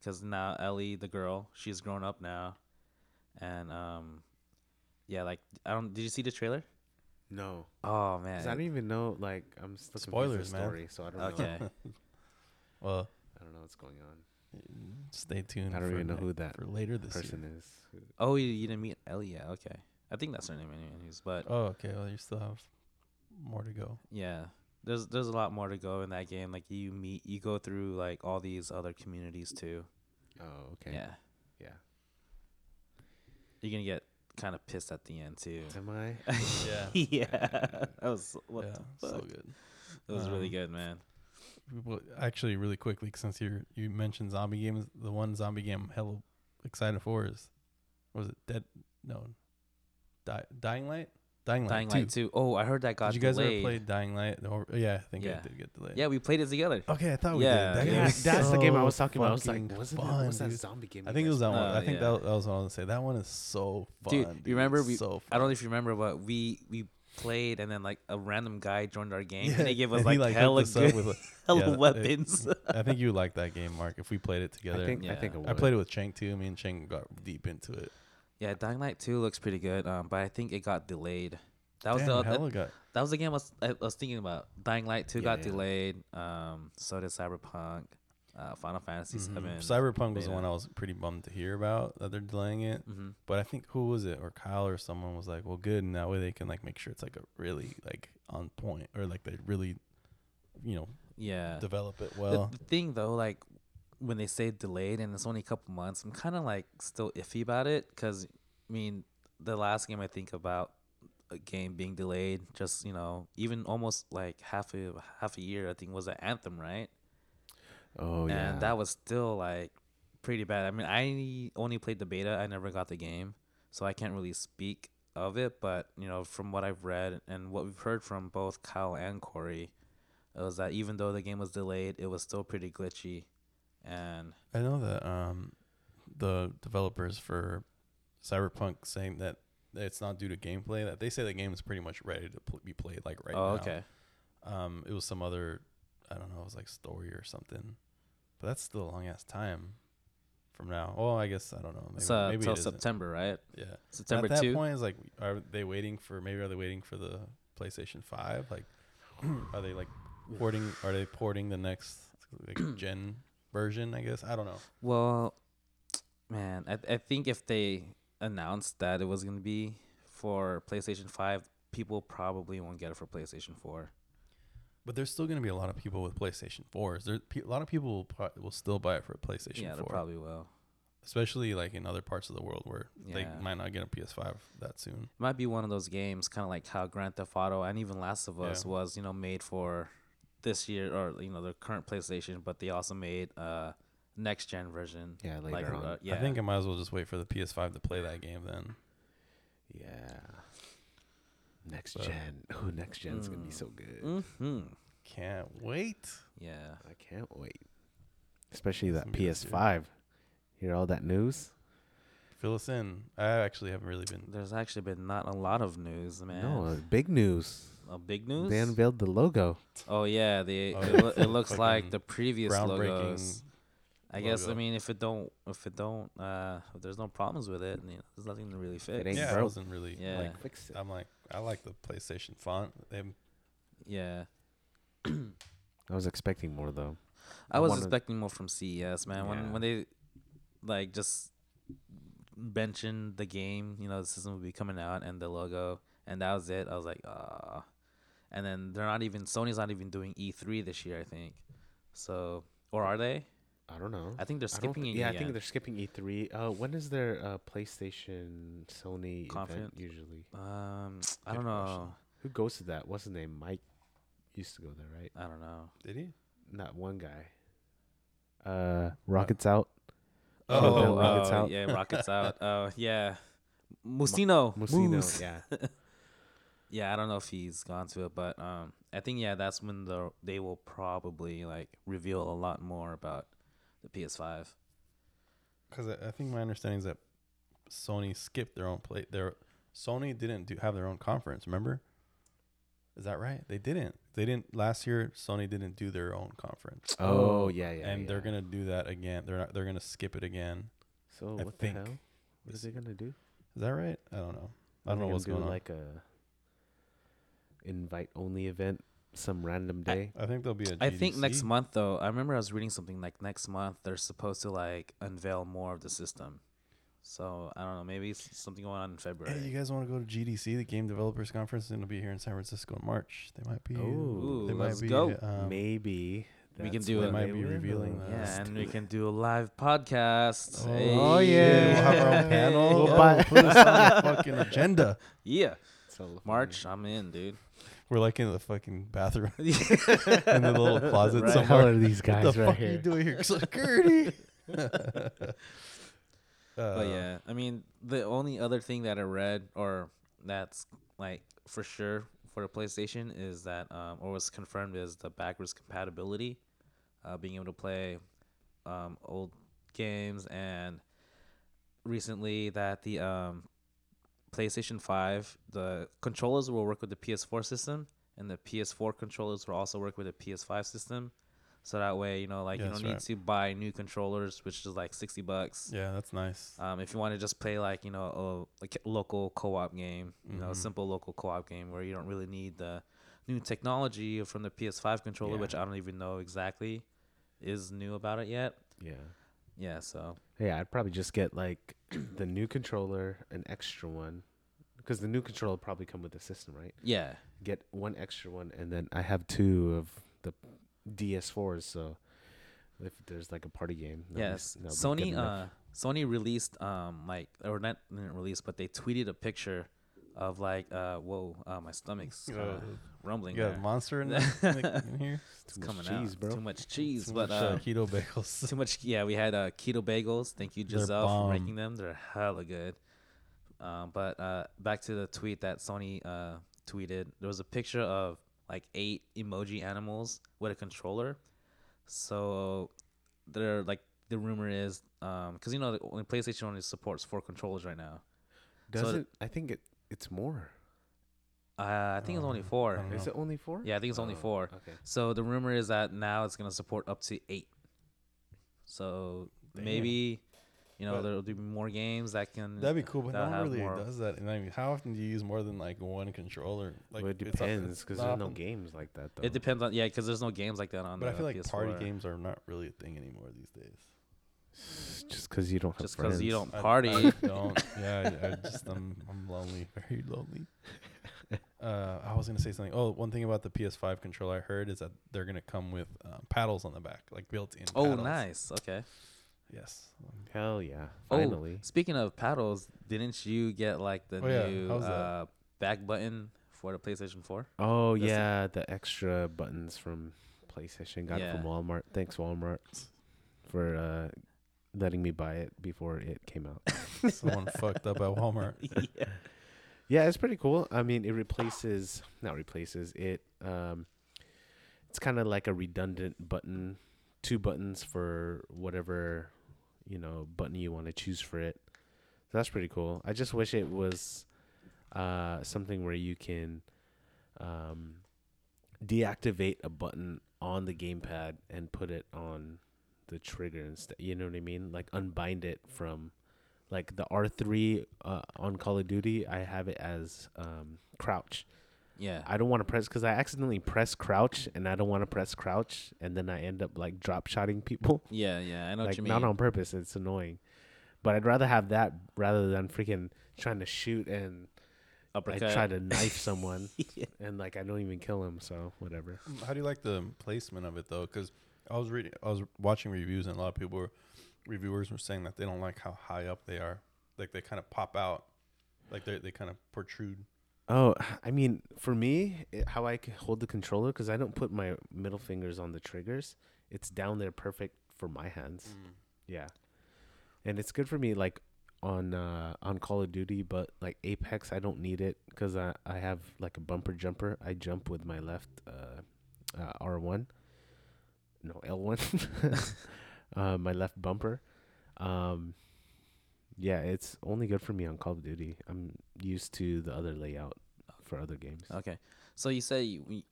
[SPEAKER 3] because now Ellie, the girl, she's grown up now, and um yeah, like I don't. Did you see the trailer?
[SPEAKER 2] No,
[SPEAKER 3] Oh man.
[SPEAKER 2] I don't even know. Like, I'm still confused
[SPEAKER 1] Spoilers,
[SPEAKER 2] with the
[SPEAKER 1] man.
[SPEAKER 2] story, so I don't know. (laughs)
[SPEAKER 3] Okay.
[SPEAKER 1] Well,
[SPEAKER 2] I don't know what's going on.
[SPEAKER 1] stay tuned.
[SPEAKER 2] I don't
[SPEAKER 1] for
[SPEAKER 2] even know
[SPEAKER 1] ne-
[SPEAKER 2] who that
[SPEAKER 1] for later this
[SPEAKER 2] person
[SPEAKER 1] year.
[SPEAKER 2] is. Who-
[SPEAKER 3] oh, you, you didn't meet Ellie yet? Okay. I think that's her name, anyways. But
[SPEAKER 1] Oh, okay. Well, you still have more to go.
[SPEAKER 3] Yeah. There's there's a lot more to go in that game. Like you meet you go through like all these other communities too.
[SPEAKER 2] Oh, okay.
[SPEAKER 3] Yeah.
[SPEAKER 2] Yeah.
[SPEAKER 3] You're gonna get kind of pissed at the end too.
[SPEAKER 2] Am I? (laughs)
[SPEAKER 1] Yeah. (laughs)
[SPEAKER 3] yeah. That was what
[SPEAKER 1] yeah,
[SPEAKER 3] the
[SPEAKER 1] so good.
[SPEAKER 3] It was really
[SPEAKER 1] Um,
[SPEAKER 3] good, man.
[SPEAKER 1] Well, actually, really quickly, since you you mentioned zombie games, the one zombie game I'm hella excited for is, was it Dead? No, Di- Dying Light. Dying Light.
[SPEAKER 3] Dying Light 2. Oh, I heard that got
[SPEAKER 1] Did you guys
[SPEAKER 3] delayed.
[SPEAKER 1] ever play Dying Light? Or, yeah, I think
[SPEAKER 3] Yeah.
[SPEAKER 1] it did get delayed.
[SPEAKER 3] yeah, we played it together.
[SPEAKER 1] Okay, I thought we
[SPEAKER 3] Yeah,
[SPEAKER 1] did. That
[SPEAKER 3] yeah.
[SPEAKER 1] game
[SPEAKER 2] Yeah,
[SPEAKER 1] was
[SPEAKER 2] that's the game I was talking (laughs) about. I was like,
[SPEAKER 1] fucking
[SPEAKER 2] wasn't
[SPEAKER 1] fun,
[SPEAKER 2] that, what's that zombie game?
[SPEAKER 1] I think it was that one.
[SPEAKER 3] Uh,
[SPEAKER 1] I think
[SPEAKER 3] yeah.
[SPEAKER 1] that, that was what I was gonna say. That one is so fun,
[SPEAKER 3] Dude, you remember we-
[SPEAKER 1] So
[SPEAKER 3] I don't know if you remember, but we we played and then like a random guy joined our game
[SPEAKER 1] Yeah,
[SPEAKER 3] and they gave us like,
[SPEAKER 1] he, hooked
[SPEAKER 3] hella
[SPEAKER 1] us up
[SPEAKER 3] good
[SPEAKER 1] with, (laughs)
[SPEAKER 3] hella
[SPEAKER 1] yeah, it-
[SPEAKER 3] weapons. (laughs)
[SPEAKER 1] I think you would like that game, Mark. If we played it together,
[SPEAKER 2] I think I
[SPEAKER 3] Yeah.
[SPEAKER 2] think I,
[SPEAKER 1] I played it with Cheng too. Me and Cheng got deep into it.
[SPEAKER 3] Yeah, Dying Light 2 looks pretty good. Um, but I think it got delayed. That was
[SPEAKER 1] Damn,
[SPEAKER 3] the that,
[SPEAKER 1] got
[SPEAKER 3] that was the game I was, I was thinking about. Dying Light 2
[SPEAKER 2] Yeah,
[SPEAKER 3] got
[SPEAKER 2] yeah.
[SPEAKER 3] delayed. Um, so did Cyberpunk. Uh, Final Fantasy
[SPEAKER 1] Mhm.
[SPEAKER 3] 7.
[SPEAKER 1] Cyberpunk was the one I was pretty bummed to hear about that they're delaying it.
[SPEAKER 3] hmm
[SPEAKER 1] But I think who was it or Kyle or someone was like, "Well, good, and that way they can like make sure it's like a really like on point or like they really, you know,
[SPEAKER 3] Yeah.
[SPEAKER 1] develop it
[SPEAKER 3] The-
[SPEAKER 1] well."
[SPEAKER 3] the, thing though, like when they say delayed and it's only a couple months, I'm kind of like still iffy about it because I mean the last game I think about a game being delayed, just you know, even almost like half a half a year, I think was an Anthem, right?
[SPEAKER 2] Oh yeah.
[SPEAKER 3] and that was still like pretty bad. I mean, I only played the beta. I never got the game, so I can't really speak of it. But you know, from what I've read and what we've heard from both Kyle and Corey, it was that even though the game was delayed, it was still pretty glitchy. And
[SPEAKER 1] I know that um, the developers for Cyberpunk saying that it's not due to gameplay. That they say the game is pretty much ready to pl- be played like right
[SPEAKER 3] oh,
[SPEAKER 1] now.
[SPEAKER 3] okay,
[SPEAKER 1] Um, it was some other, I don't know, it was like story or something, but that's still a long ass time from now. Oh, I guess I don't know. Maybe,
[SPEAKER 3] it's uh,
[SPEAKER 1] maybe
[SPEAKER 3] till. September, right?
[SPEAKER 1] Yeah.
[SPEAKER 3] September
[SPEAKER 1] At that
[SPEAKER 3] two.
[SPEAKER 1] point, is like, are they waiting for? Maybe are they waiting for the PlayStation Five? Like, (clears throat) are they like porting? Are they porting the next like, (clears throat) gen version? I guess I don't know.
[SPEAKER 3] Well, man, I I think if they announced that it was gonna be for PlayStation Five, people probably won't get it for PlayStation Four.
[SPEAKER 1] But there's still going to be a lot of people with PlayStation 4s. There, pe- a lot of people will, pro- will still buy it for PlayStation
[SPEAKER 3] yeah, they
[SPEAKER 1] 4,
[SPEAKER 3] probably will.
[SPEAKER 1] especially like in other parts of the world where they might not get a PS5 that soon.
[SPEAKER 3] It might be one of those games, kind of like how Grand Theft Auto and even Last of Us
[SPEAKER 1] Yeah.
[SPEAKER 3] was, you know, made for this year or you know the current PlayStation, but they also made a next gen version.
[SPEAKER 2] yeah later
[SPEAKER 3] like,
[SPEAKER 2] on.
[SPEAKER 3] uh, yeah,
[SPEAKER 1] I think I might as well just wait for the PS5 to play that game then.
[SPEAKER 2] yeah. Next
[SPEAKER 1] But-
[SPEAKER 2] gen. Oh, next gen's gonna be
[SPEAKER 3] Mm.
[SPEAKER 2] so good.
[SPEAKER 3] hmm
[SPEAKER 1] Can't wait.
[SPEAKER 3] Yeah,
[SPEAKER 2] I can't wait. Especially that
[SPEAKER 1] gonna be this year.
[SPEAKER 2] PS5. Hear all that news?
[SPEAKER 1] Fill us in. I actually haven't really been.
[SPEAKER 3] there's actually been not a lot of news, man.
[SPEAKER 2] No, uh, big news.
[SPEAKER 3] Uh, big news.
[SPEAKER 2] They unveiled the logo.
[SPEAKER 3] oh yeah, they
[SPEAKER 1] Oh,
[SPEAKER 3] it,
[SPEAKER 1] yeah.
[SPEAKER 3] loo- it looks (laughs) like the previous logos. I guess I mean if it don't if it don't uh if there's no problems with it, you know, there's nothing to really fix.
[SPEAKER 2] It ain't
[SPEAKER 1] Yeah, I wasn't really.
[SPEAKER 3] Yeah.
[SPEAKER 2] Like, fix it.
[SPEAKER 1] I'm like, I like the PlayStation font. They
[SPEAKER 3] Yeah. (clears throat)
[SPEAKER 2] I was expecting more though.
[SPEAKER 3] I
[SPEAKER 2] I
[SPEAKER 3] was expecting more from CES, man.
[SPEAKER 2] Yeah.
[SPEAKER 3] When when they like just mentioned the game, you know, the system would be coming out and the logo, and that was it. I was like, ah. And then they're not even Sony's not even doing E3 this year, I think. So, or are they?
[SPEAKER 2] I don't know.
[SPEAKER 3] I think they're skipping
[SPEAKER 2] thi-
[SPEAKER 3] it.
[SPEAKER 2] yeah, I think they're skipping E3. Uh, when is their uh, PlayStation Sony
[SPEAKER 3] Conference?
[SPEAKER 2] event usually?
[SPEAKER 3] Um, I don't
[SPEAKER 1] question.
[SPEAKER 3] know.
[SPEAKER 2] Who goes to that? What's his name? Mike used to go there, right?
[SPEAKER 3] I don't know.
[SPEAKER 1] did he?
[SPEAKER 2] Not one guy. Uh, Rockets out.
[SPEAKER 1] Oh,
[SPEAKER 2] Shut
[SPEAKER 3] oh,
[SPEAKER 2] Rockets
[SPEAKER 3] oh,
[SPEAKER 2] out.
[SPEAKER 3] yeah, Rockets out. (laughs) Oh, yeah. Musino.
[SPEAKER 2] Musino.
[SPEAKER 3] Moose.
[SPEAKER 2] Yeah. (laughs)
[SPEAKER 3] Yeah, I don't know if he's gone to it, but um, I think yeah, that's when the they will probably like reveal a lot more about the PS5.
[SPEAKER 1] Because I, I think my understanding is that Sony skipped their own play. Their Sony didn't do have their own conference. Remember? Is that right? They didn't. They didn't last year. Sony didn't do their own conference,
[SPEAKER 2] Oh yeah, yeah.
[SPEAKER 1] and they're gonna do that again. They're not. They're gonna skip it again.
[SPEAKER 2] So
[SPEAKER 1] I
[SPEAKER 2] what
[SPEAKER 1] think
[SPEAKER 2] the hell? What are they gonna do?
[SPEAKER 1] Is that right? I don't know. I don't know what's
[SPEAKER 2] gonna
[SPEAKER 1] going
[SPEAKER 2] do
[SPEAKER 1] on.
[SPEAKER 2] Like a invite only event, some random day.
[SPEAKER 1] I think there'll be a.
[SPEAKER 3] I think next month though, I remember I was reading something like next month they're supposed to like unveil more of the system. So I don't know, maybe s- something going on in February.
[SPEAKER 1] Hey, you guys want to go to GDC, the Game Developers Conference? and It'll be here in San Francisco in March. They might be.
[SPEAKER 2] Ooh,
[SPEAKER 1] they
[SPEAKER 3] let's
[SPEAKER 1] might be.
[SPEAKER 3] go.
[SPEAKER 1] Um,
[SPEAKER 2] Maybe
[SPEAKER 3] we can do
[SPEAKER 2] when
[SPEAKER 3] it.
[SPEAKER 1] They might be revealing that.
[SPEAKER 3] yeah,
[SPEAKER 1] Let's
[SPEAKER 3] and we
[SPEAKER 1] it.
[SPEAKER 3] can do a live podcast.
[SPEAKER 1] Oh,
[SPEAKER 3] Hey.
[SPEAKER 2] Oh, yeah.
[SPEAKER 1] We'll have our own (laughs) panel.
[SPEAKER 2] We'll
[SPEAKER 1] Oh,
[SPEAKER 2] buy-
[SPEAKER 1] put us on the fucking agenda. (laughs)
[SPEAKER 3] Yeah,
[SPEAKER 2] So funny.
[SPEAKER 3] March, I'm in, dude.
[SPEAKER 1] We're like in the fucking bathroom (laughs) in the little closet
[SPEAKER 3] Right.
[SPEAKER 2] The hell
[SPEAKER 1] somewhere.
[SPEAKER 2] are these
[SPEAKER 1] What
[SPEAKER 2] guys
[SPEAKER 1] the
[SPEAKER 2] right
[SPEAKER 1] fuck are you doing here? (laughs) Security. (laughs) Uh,
[SPEAKER 3] But yeah, I mean, the only other thing that I read, or that's like for sure for the PlayStation, is that, um, or was confirmed, is the backwards compatibility, uh, being able to play um, old games, and recently that the um, PlayStation Five, the controllers will work with the PS4 system, and the PS4 controllers will also work with the PS5 system. So that way, you know, like
[SPEAKER 1] Yeah,
[SPEAKER 3] you don't need
[SPEAKER 1] right.
[SPEAKER 3] to buy new controllers, which is like sixty bucks.
[SPEAKER 1] Yeah, that's nice.
[SPEAKER 3] Um, if you want to just play like you know a like a local co-op game, you know, a
[SPEAKER 1] Mhm.
[SPEAKER 3] simple local co-op game where you don't really need the new technology from the PS5 controller,
[SPEAKER 2] Yeah.
[SPEAKER 3] which I don't even know exactly is new about it yet.
[SPEAKER 2] Yeah.
[SPEAKER 3] Yeah, so
[SPEAKER 2] Yeah, I'd probably just get like (clears throat) the new controller, an extra one, because the new controller will probably come with the system, right?
[SPEAKER 3] yeah,
[SPEAKER 2] Get one extra one, and then I have two of the DS4s. So if there's like a party game,
[SPEAKER 3] yes.
[SPEAKER 2] be
[SPEAKER 3] Sony uh Sony released um like or not didn't release, but they tweeted a picture of like uh whoa uh, my stomach's
[SPEAKER 1] Uh,
[SPEAKER 3] rumbling.
[SPEAKER 1] you got
[SPEAKER 3] there.
[SPEAKER 1] a monster (laughs) in, the, in here.
[SPEAKER 3] It's
[SPEAKER 2] Too much
[SPEAKER 3] coming
[SPEAKER 2] cheese,
[SPEAKER 3] out.
[SPEAKER 2] bro.
[SPEAKER 3] Too much cheese,
[SPEAKER 1] Too
[SPEAKER 3] but
[SPEAKER 1] much, uh,
[SPEAKER 3] uh,
[SPEAKER 1] keto bagels. (laughs)
[SPEAKER 3] too much. Yeah, we had uh, keto bagels. Thank you,
[SPEAKER 1] They're
[SPEAKER 3] Giselle, for making them. They're hella good. Um, but uh, back to the tweet that Sony uh, tweeted. There was a picture of like eight emoji animals with a controller. So they're like the rumor is because you know the only PlayStation only supports four controllers right now.
[SPEAKER 2] Does
[SPEAKER 3] the-
[SPEAKER 2] it? I think it. It's more.
[SPEAKER 3] Uh, I think it's only
[SPEAKER 1] Uh,
[SPEAKER 3] four.
[SPEAKER 1] I
[SPEAKER 2] Is it only four?
[SPEAKER 3] Yeah, I think it's only four.
[SPEAKER 2] Okay.
[SPEAKER 3] So the rumor is that now it's gonna support up to eight. So
[SPEAKER 1] Damn.
[SPEAKER 3] maybe, you know,
[SPEAKER 1] But-
[SPEAKER 3] there'll be more games that can.
[SPEAKER 1] That'd be cool, but no
[SPEAKER 3] that'll
[SPEAKER 1] one
[SPEAKER 3] have
[SPEAKER 1] really
[SPEAKER 3] more-
[SPEAKER 1] does that. And I mean, how often do you use more than like one controller? Like
[SPEAKER 2] well, it
[SPEAKER 1] it's not-
[SPEAKER 2] depends
[SPEAKER 1] it's
[SPEAKER 2] because
[SPEAKER 1] not
[SPEAKER 2] there's no
[SPEAKER 1] often.
[SPEAKER 2] games like that though.
[SPEAKER 3] It depends on yeah, because there's no games like that on.
[SPEAKER 1] But I
[SPEAKER 3] the
[SPEAKER 1] feel like
[SPEAKER 3] PS4.
[SPEAKER 1] party games are not really a thing anymore these days.
[SPEAKER 2] Just because you don't have
[SPEAKER 3] Just because you don't
[SPEAKER 1] I-
[SPEAKER 3] party.
[SPEAKER 1] I don't. Yeah, I, I just I'm I'm lonely, (laughs) very lonely. (laughs) Uh, I was gonna say something. Oh, one thing about the PS5 controller I heard is that they're gonna come with um, paddles on the back, like built-in.
[SPEAKER 3] oh,
[SPEAKER 1] paddles.
[SPEAKER 3] nice. Okay.
[SPEAKER 1] Yes.
[SPEAKER 2] Hell yeah!
[SPEAKER 3] Oh,
[SPEAKER 2] Finally.
[SPEAKER 3] Speaking of paddles, didn't you get like the
[SPEAKER 1] Oh, yeah.
[SPEAKER 3] new
[SPEAKER 1] How's that?
[SPEAKER 3] uh, back button for the PlayStation 4?
[SPEAKER 2] Oh
[SPEAKER 3] That's the-
[SPEAKER 2] yeah, the extra buttons from PlayStation got it from
[SPEAKER 3] Yeah.
[SPEAKER 2] Walmart. Thanks Walmart for uh, letting me buy it before it came out. (laughs)
[SPEAKER 1] Someone fucked up at Walmart. (laughs)
[SPEAKER 3] yeah.
[SPEAKER 2] yeah, it's pretty cool. I mean, it replaces not replaces it. Um, it's kind of like a redundant button, two buttons for whatever you know button you want to choose for it. So that's pretty cool. I just wish it was uh, something where you can um, deactivate a button on the gamepad and put it on the trigger instead. You know what I mean? Like unbind it from like the R three uh, on Call of Duty. I have it as um, crouch.
[SPEAKER 3] Yeah.
[SPEAKER 2] I don't want to press because I accidentally press crouch and I don't want to press crouch and then I end up like drop shotting people. (laughs)
[SPEAKER 3] yeah, yeah. I know what
[SPEAKER 2] like
[SPEAKER 3] you mean.
[SPEAKER 2] not on purpose. It's annoying, but I'd rather have that rather than freaking trying to shoot and I try to knife someone (laughs)
[SPEAKER 3] Yeah.
[SPEAKER 2] and like I don't even kill him. So whatever.
[SPEAKER 1] How do you like the placement of it though? Because I was reading, I was watching reviews, and a lot of people were, reviewers were saying that they don't like how high up they are. Like they kind of pop out, like they they kind of protrude.
[SPEAKER 2] Oh, I mean, for me, it, how I hold the controller because I don't put my middle fingers on the triggers. It's down there, perfect for my hands. Yeah, and it's good for me. Like on uh, on Call of Duty, but like Apex, I don't need it because I I have like a bumper jumper. I jump with my left uh, uh, R one, no L one, (laughs) uh, my left bumper. Um, yeah, it's only good for me on Call of Duty. I'm used to the other layout for other games.
[SPEAKER 3] Okay. So you say you, we-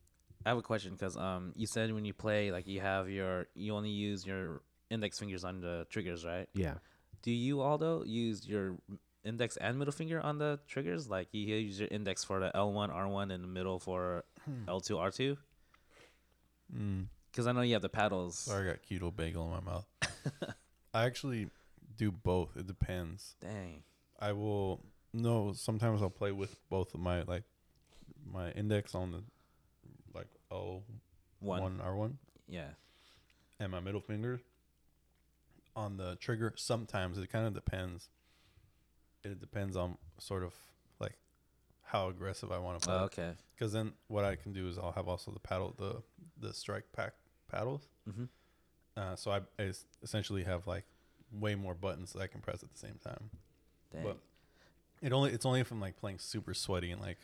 [SPEAKER 3] I have a question because um you said when you play like you have your you only use your index fingers on the triggers, right?
[SPEAKER 2] Yeah,
[SPEAKER 3] Do you Aldo use your index and middle finger on the triggers? Like you use your index for the L1, R1, and the middle for L2, R2?
[SPEAKER 1] Mm.
[SPEAKER 3] Because I know you have the paddles.
[SPEAKER 1] Sorry, I got keto bagel in my mouth. (laughs) I actually do both. It depends.
[SPEAKER 3] Dang.
[SPEAKER 1] I will no. Sometimes I'll play with both of my like my index on the like L
[SPEAKER 3] One.
[SPEAKER 1] one R one
[SPEAKER 3] Yeah.
[SPEAKER 1] and my middle finger on the trigger. Sometimes it kind of depends. It depends on sort of like how aggressive I want to play.
[SPEAKER 3] Oh, okay.
[SPEAKER 1] Because then what I can do is I'll have also the paddle the the strike pack paddles.
[SPEAKER 3] Mm-hmm.
[SPEAKER 1] Uh, so I essentially have like way more buttons that I can press at the same time.
[SPEAKER 3] Dang.
[SPEAKER 1] But it only it's only if I'm like playing super sweaty and like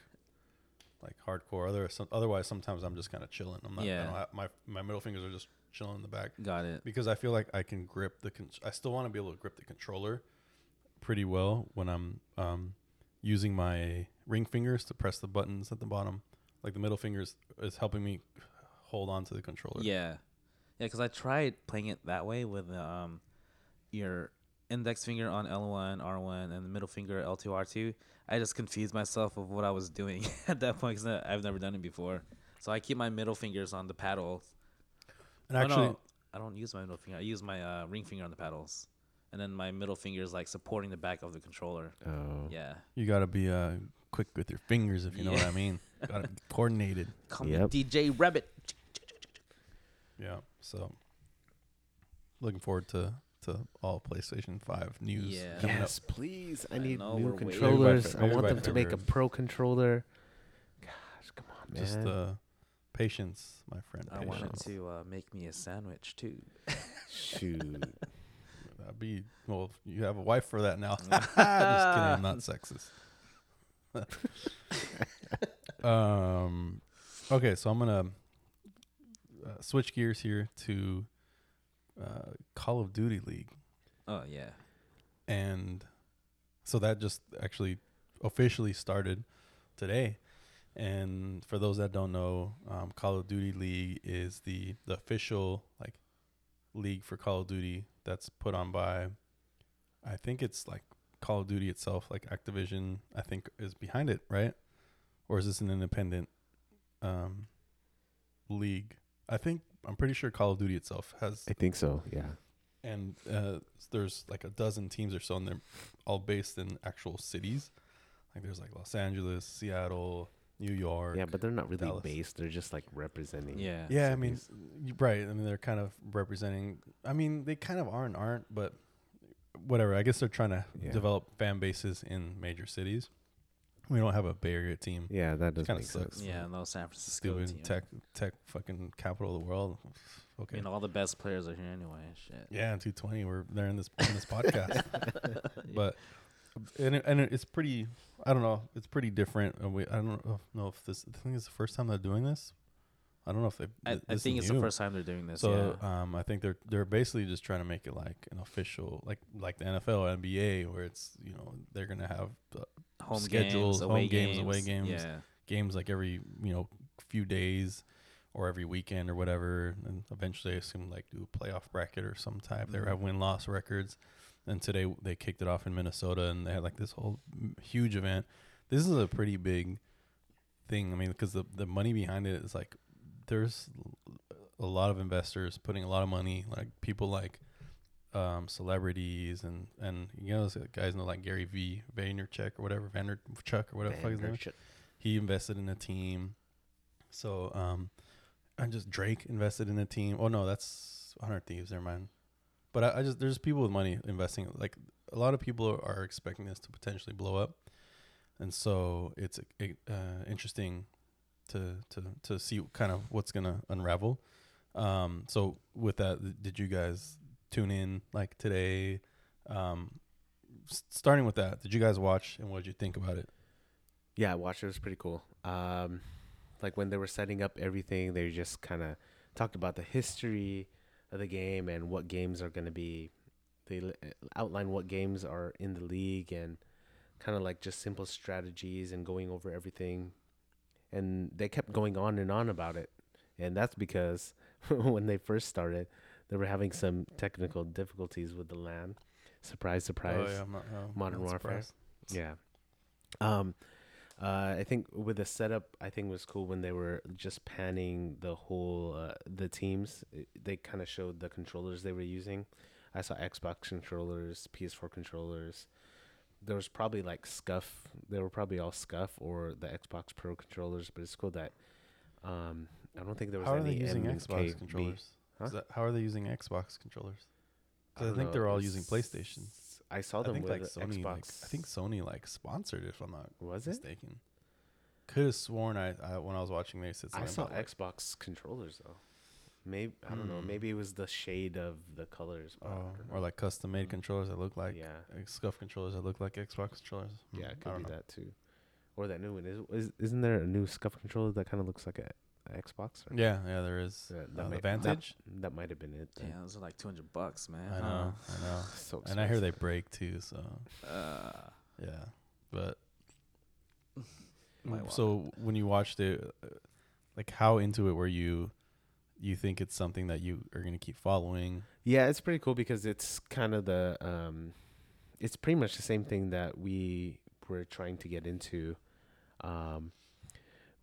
[SPEAKER 1] like hardcore. Other some, otherwise sometimes I'm just kind of chilling. I'm not.
[SPEAKER 3] Yeah.
[SPEAKER 1] I my my middle fingers are just chilling in the back
[SPEAKER 3] Got it.
[SPEAKER 1] because I feel like I can grip the. Con- I still want to be able to grip the controller pretty well when I'm um using my ring fingers to press the buttons at the bottom. Like the middle fingers is helping me hold on to the controller.
[SPEAKER 3] Yeah. Yeah, because I tried playing it that way with um your index finger on L1, R1, and the middle finger L2, R2. I just confused myself of what I was doing (laughs) at that point because I've never done it before. So I keep my middle fingers on the paddles.
[SPEAKER 1] And
[SPEAKER 3] Oh,
[SPEAKER 1] actually,
[SPEAKER 3] no, I don't use my middle finger. I use my uh, ring finger on the paddles, and then my middle finger is like supporting the back of the controller.
[SPEAKER 2] oh,
[SPEAKER 3] Yeah.
[SPEAKER 1] You gotta be uh quick with your fingers if you know what I mean. (laughs) gotta be coordinated.
[SPEAKER 3] Call
[SPEAKER 2] Yep.
[SPEAKER 3] me DJ Rabbit.
[SPEAKER 1] Yeah. So looking forward to to all PlayStation Five news.
[SPEAKER 3] Yeah.
[SPEAKER 1] coming up.
[SPEAKER 2] Yes, please. I
[SPEAKER 3] I
[SPEAKER 2] need
[SPEAKER 3] know,
[SPEAKER 2] new
[SPEAKER 3] we're waiting.
[SPEAKER 2] controllers. I
[SPEAKER 1] Fe-
[SPEAKER 2] want them to make a
[SPEAKER 1] February.
[SPEAKER 2] pro controller. Gosh, come on, man.
[SPEAKER 1] Just uh patience, my friend.
[SPEAKER 3] I
[SPEAKER 1] Patience.
[SPEAKER 3] wanted to uh, make me a sandwich too.
[SPEAKER 2] Shoot. (laughs)
[SPEAKER 1] That'd be well. You have a wife for that now. (laughs) Just kidding. I'm not sexist. (laughs) um. Okay, so I'm gonna uh, switch gears here to uh, Call of Duty League.
[SPEAKER 3] Oh yeah.
[SPEAKER 1] and so that just actually officially started today. And for those that don't know, um, Call of Duty League is the the official like league for Call of Duty that's put on by, I think it's like Call of Duty itself, like Activision. I think is behind it, right? Or is this an independent um, league? I think I'm pretty sure Call of Duty itself has
[SPEAKER 2] I think so. Yeah.
[SPEAKER 1] and uh, there's like a dozen teams or so, and they're all based in actual cities. Like there's like Los Angeles, Seattle, New York.
[SPEAKER 2] Yeah, but they're not really
[SPEAKER 1] Dallas.
[SPEAKER 2] based. They're just like representing.
[SPEAKER 3] Yeah.
[SPEAKER 1] yeah, I mean, right. I mean, they're kind of representing. I mean, they kind of are and aren't, but whatever. I guess they're trying to
[SPEAKER 2] Yeah.
[SPEAKER 1] develop fan bases in major cities. We don't have a Bay Area team.
[SPEAKER 2] Yeah, that does
[SPEAKER 1] kinda
[SPEAKER 2] make
[SPEAKER 1] sucks.
[SPEAKER 2] sense.
[SPEAKER 3] Yeah, no San Francisco
[SPEAKER 1] Stupid
[SPEAKER 3] team.
[SPEAKER 1] tech, tech, fucking capital of the world.
[SPEAKER 3] I
[SPEAKER 1] Okay.
[SPEAKER 3] mean, all the best players are here anyway. Shit.
[SPEAKER 1] Yeah, 220. We're there in this in this (laughs) podcast. but and it, and it's pretty. I don't know. It's pretty different. Uh, we, I don't know, know if this. I think it's the first time they're doing this. I don't know if they.
[SPEAKER 3] I,
[SPEAKER 1] th-
[SPEAKER 3] I think
[SPEAKER 1] is
[SPEAKER 3] it's
[SPEAKER 1] new.
[SPEAKER 3] the first time they're doing this.
[SPEAKER 1] So
[SPEAKER 3] yeah.
[SPEAKER 1] um, I think they're they're basically just trying to make it like an official, like like the NFL, or NBA, where it's you know they're gonna have uh,
[SPEAKER 3] home
[SPEAKER 1] schedules,
[SPEAKER 3] games,
[SPEAKER 1] home
[SPEAKER 3] away
[SPEAKER 1] games,
[SPEAKER 3] games,
[SPEAKER 1] away games.
[SPEAKER 3] Yeah.
[SPEAKER 1] games like every you know few days or every weekend or whatever, and eventually I assume like do a playoff bracket or some type. They
[SPEAKER 3] Mhm.
[SPEAKER 1] have win loss records, and today they kicked it off in Minnesota, and they had like this whole huge event. This is a pretty big thing. I mean, because the the money behind it is like there's a lot of investors putting a lot of money, like people like um, celebrities and and you know those guys know like Gary V Vaynerchuk or whatever Vaynerchuk or whatever the fuck his name is he invested in a team. So um, and just Drake invested in a team. Oh no, that's Hundred Thieves. Never mind. But I, I just there's people with money investing. Like a lot of people are, are expecting this to potentially blow up, and so it's uh, interesting to to to see kind of what's gonna unravel. Um, so with that, did you guys tune in like today? Um, starting with that, did you guys watch and what did you think about it?
[SPEAKER 2] Yeah, I watched it. Was pretty cool. Um, like when they were setting up everything, they just kind of talked about the history of the game and what games are going to be. They outline what games are in the league and kind of like just simple strategies and going over everything. And they kept going on and on about it. And that's because (laughs) when they first started, they were having some technical difficulties with the LAN. Surprise, surprise.
[SPEAKER 1] Oh, yeah, I'm not, no,
[SPEAKER 2] Modern
[SPEAKER 1] not
[SPEAKER 2] Warfare.
[SPEAKER 1] surprised.
[SPEAKER 2] Yeah. Um, uh, I think with the setup, I think was cool when they were just panning the whole uh, the teams. It- they kind of showed the controllers they were using. I saw Xbox controllers, PS4 controllers. There was probably like Scuf. They were probably all Scuf or the Xbox Pro controllers. But it's cool that um, I don't think there was
[SPEAKER 1] How are
[SPEAKER 2] any
[SPEAKER 1] they using
[SPEAKER 2] MKB.
[SPEAKER 1] Xbox controllers?
[SPEAKER 2] Huh?
[SPEAKER 1] That, how are they using Xbox controllers?
[SPEAKER 2] I
[SPEAKER 1] Because I, think
[SPEAKER 2] know,
[SPEAKER 1] they're all using
[SPEAKER 2] it's-
[SPEAKER 1] PlayStation.
[SPEAKER 2] I saw them
[SPEAKER 1] think
[SPEAKER 2] with
[SPEAKER 1] like Sony.
[SPEAKER 2] Xbox.
[SPEAKER 1] Like, I think Sony like sponsored it. If I'm not
[SPEAKER 2] was it?
[SPEAKER 1] mistaken. Could have sworn I, I when I was watching they said
[SPEAKER 2] I saw
[SPEAKER 1] about, like,
[SPEAKER 2] Xbox controllers though. Maybe I don't know.
[SPEAKER 1] Hmm.
[SPEAKER 2] Maybe it was the shade of the colors.
[SPEAKER 1] oh, or like custom made
[SPEAKER 3] Mm.
[SPEAKER 1] controllers that look like
[SPEAKER 2] yeah,
[SPEAKER 1] like Scuf controllers that look like Xbox controllers. Hmm,
[SPEAKER 2] yeah, it
[SPEAKER 1] I
[SPEAKER 2] could
[SPEAKER 1] don't
[SPEAKER 2] be
[SPEAKER 1] know.
[SPEAKER 2] that too, or that new one. Is, is isn't there a new Scuf controller that kind of looks like a Xbox? Or
[SPEAKER 1] Yeah, yeah, there is.
[SPEAKER 2] Yeah,
[SPEAKER 1] Uh,
[SPEAKER 2] that
[SPEAKER 1] the
[SPEAKER 2] might-
[SPEAKER 1] Vantage.
[SPEAKER 2] That, that might have been it. then.
[SPEAKER 3] Yeah, those are like two hundred bucks, man.
[SPEAKER 1] I
[SPEAKER 3] huh?
[SPEAKER 1] know, I know. (laughs)
[SPEAKER 2] So
[SPEAKER 1] And I hear they break too. So
[SPEAKER 3] Uh,
[SPEAKER 1] yeah, but (laughs)
[SPEAKER 3] Might wanna-
[SPEAKER 1] so when you watched it, uh, like how into it were you? You think it's something that you are gonna keep following?
[SPEAKER 2] Yeah, it's pretty cool because it's kind of the um, it's pretty much the same thing that we were trying to get into, um,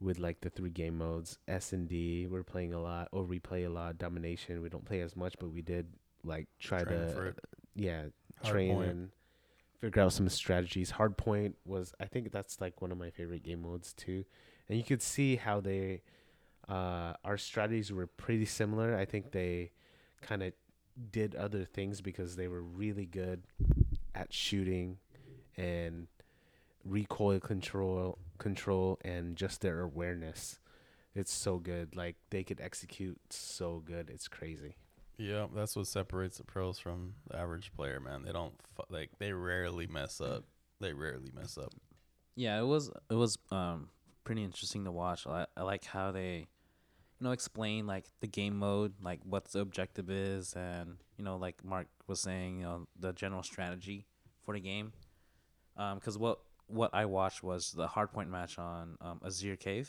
[SPEAKER 2] with like the three game modes. S and D, we're playing a lot, or we play a lot. Domination, we don't play as much, but we did like try
[SPEAKER 1] Train
[SPEAKER 2] to, yeah,
[SPEAKER 1] Hard
[SPEAKER 2] train
[SPEAKER 1] point.
[SPEAKER 2] and figure out some strategies. Hardpoint was, I think that's like one of my favorite game modes too, and you could see how they, uh, our strategies were pretty similar. I think they kind of did other things because they were really good at shooting and recoil control control and just their awareness it's so good like they could execute so good it's crazy
[SPEAKER 1] Yeah, that's what separates the pros from the average player, man. They don't fu- like they rarely mess up. They rarely mess up.
[SPEAKER 3] yeah, it was it was um pretty interesting to watch. I, I like how they, you know, explain like the game mode, like what the objective is, and you know, like Mark was saying, you know, the general strategy for the game. Um, because what what I watched was the hardpoint match on um, Azhir Cave.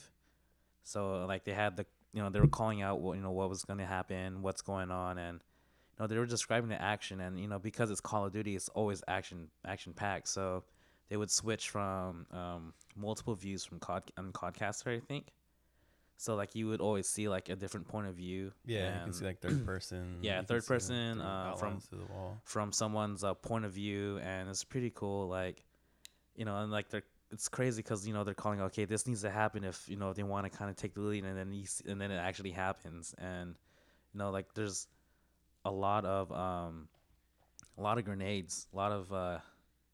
[SPEAKER 3] So like they had the you know they were calling out what you know what was going to happen, what's going on, and you know they were describing the action, and you know because it's Call of Duty, it's always action action packed. So they would switch from um, multiple views from Cod on Codcaster, I think. So like you would always see like a different point of view.
[SPEAKER 1] Yeah, you can see like third (clears throat) person.
[SPEAKER 3] Yeah, third person, uh, from-
[SPEAKER 1] the wall.
[SPEAKER 3] from someone's uh, point of view, and it's pretty cool. Like, you know, and like they're it's crazy because you know they're calling okay, this needs to happen if you know they want to kind of take the lead, and then and then it actually happens, and you know like there's a lot of um a lot of grenades, a lot of uh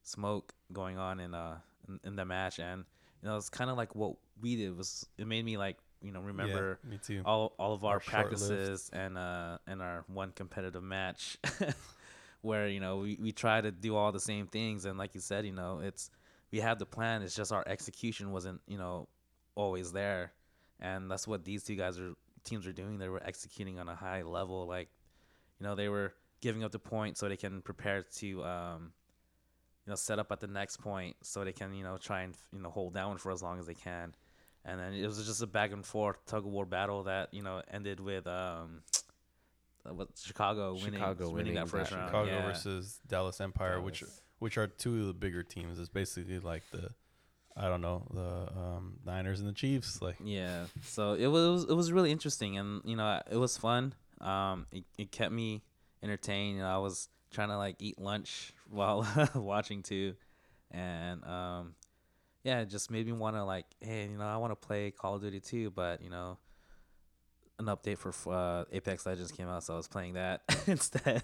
[SPEAKER 3] smoke going on in uh in, in the match, and you know it's kind of like what we did was it made me like you know remember
[SPEAKER 1] Yeah, me too.
[SPEAKER 3] all all of our,
[SPEAKER 1] Our
[SPEAKER 3] practices and uh and our one competitive match (laughs) where you know we, we try to do all the same things. And like you said you know it's we had the plan it's just our execution wasn't you know always there and that's what these two guys are teams are doing they were executing on a high level like you know they were giving up the point so they can prepare to um you know set up at the next point so they can you know try and you know hold down for as long as they can and then it was just a back and forth tug of war battle that you know ended with um (tsk) what Chicago winning
[SPEAKER 2] Chicago
[SPEAKER 3] winning,
[SPEAKER 2] winning
[SPEAKER 3] that first
[SPEAKER 2] that-
[SPEAKER 3] round.
[SPEAKER 1] Chicago
[SPEAKER 3] yeah.
[SPEAKER 1] versus Dallas Empire,
[SPEAKER 2] Dallas.
[SPEAKER 1] which are two of the bigger teams. It's basically like the I don't know the um, Niners and the Chiefs. Like
[SPEAKER 3] Yeah. So it was it was really interesting and you know it was fun. Um, it, it kept me entertained. You know, I was trying to like eat lunch (laughs) while (laughs) watching too, and um, yeah, it just made me want to like, hey, you know, I want to play Call of Duty too, but you know. An update for uh, Apex Legends came out, so I was playing that (laughs) instead.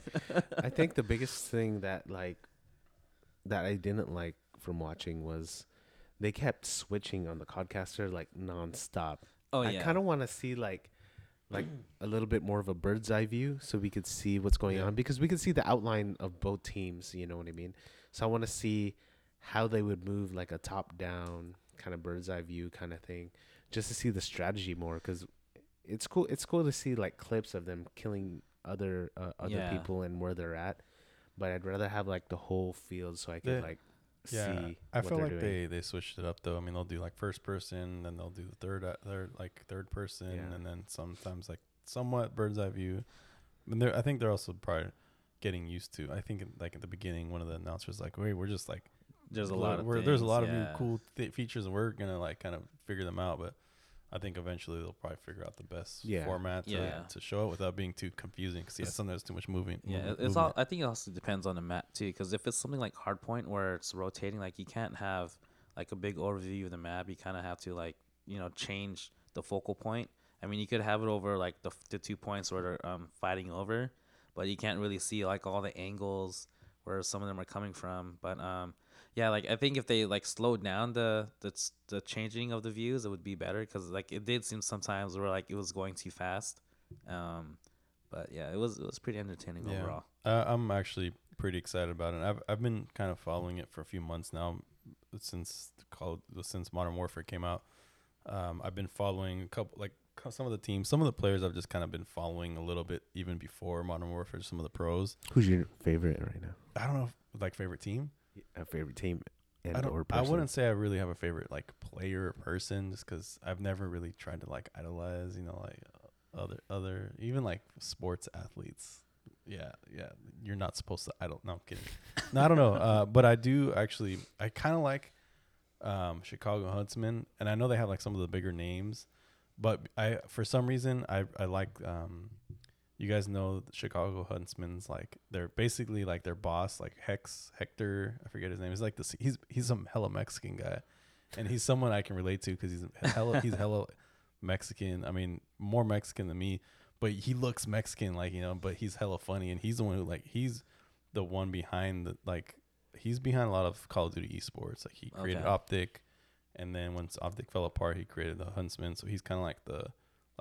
[SPEAKER 2] I think the biggest thing that like that I didn't like from watching was they kept switching on the codcaster like nonstop.
[SPEAKER 3] oh
[SPEAKER 2] I
[SPEAKER 3] yeah,
[SPEAKER 2] kind of want to see like like a little bit more of a bird's eye view so we could see what's going
[SPEAKER 1] Yeah.
[SPEAKER 2] on because we could see the outline of both teams, you know what I mean? So I want to see how they would move like a top down kind of bird's eye view kind of thing, just to see the strategy more. Because it's cool. It's cool to see like clips of them killing other uh, other
[SPEAKER 3] Yeah.
[SPEAKER 2] people and where they're at. But I'd rather have like the whole field so I can
[SPEAKER 1] The-
[SPEAKER 2] like
[SPEAKER 1] Yeah,
[SPEAKER 2] see.
[SPEAKER 1] I
[SPEAKER 2] what
[SPEAKER 1] feel
[SPEAKER 2] they're
[SPEAKER 1] like
[SPEAKER 2] doing.
[SPEAKER 1] they they switched it up though. I mean, they'll do like first person, then they'll do the third uh, third like third person,
[SPEAKER 2] Yeah.
[SPEAKER 1] and then sometimes like somewhat bird's eye view. And they're I think they're also probably getting used to. I think like at the beginning, one of the announcers like, "Wait, we're just like
[SPEAKER 3] There's a lot of
[SPEAKER 1] we're- there's a
[SPEAKER 3] things,
[SPEAKER 1] lot of new cool th- features, and we're gonna like kind of figure them out." But I think eventually they'll probably figure out the best
[SPEAKER 2] Yeah.
[SPEAKER 1] format to,
[SPEAKER 3] Yeah.
[SPEAKER 1] to show it without being too confusing. Because yeah,
[SPEAKER 3] It's-
[SPEAKER 1] sometimes too much moving.
[SPEAKER 3] Yeah,
[SPEAKER 1] movement-
[SPEAKER 3] it- it's all. I think it also depends on the map too, because if it's something like Hardpoint where it's rotating, like you can't have like a big overview of the map. You kind of have to like you know change the focal point. I mean, you could have it over like the the two points where they're um, fighting over, but you can't really see like all the angles where some of them are coming from. But um, yeah, like I think if they like slowed down the the the changing of the views, it would be better because like it did seem sometimes where like it was going too fast. Um, but yeah, it was it was pretty entertaining
[SPEAKER 1] Yeah.
[SPEAKER 3] overall.
[SPEAKER 1] Uh, I'm actually pretty excited about it. I've I've been kind of following it for a few months now, since called since Modern Warfare came out. Um, I've been following a couple like some of the teams, some of the players. I've just kind of been following a little bit even before Modern Warfare. Some of the pros.
[SPEAKER 2] Who's your favorite right now?
[SPEAKER 1] I don't know, if, like favorite team.
[SPEAKER 2] A favorite team and
[SPEAKER 1] I don't.
[SPEAKER 2] or
[SPEAKER 1] I wouldn't say I really have a favorite like player or person, just because I've never really tried to like idolize. You know, like other other even like sports athletes. Yeah, yeah. You're not supposed to idol. No, I'm kidding. no, I don't know. Uh, but I do actually. I kind of like um, Chicago Huntsmen, and I know they have like some of the bigger names, but I for some reason I I like. Um, you guys know the Chicago Huntsmen's like they're basically like their boss, like Hex Hector. I forget his name. He's like this. He's he's some hella Mexican guy, and he's someone I can relate to because he's hella he's hella Mexican. I mean, more Mexican than me, but he looks Mexican, like you know. But he's hella funny, and he's the one who like he's the one behind the like he's behind a lot of Call of Duty esports. Like he created
[SPEAKER 3] Okay.
[SPEAKER 1] Optic, and then once Optic fell apart, he created the Huntsman. So he's kind of like the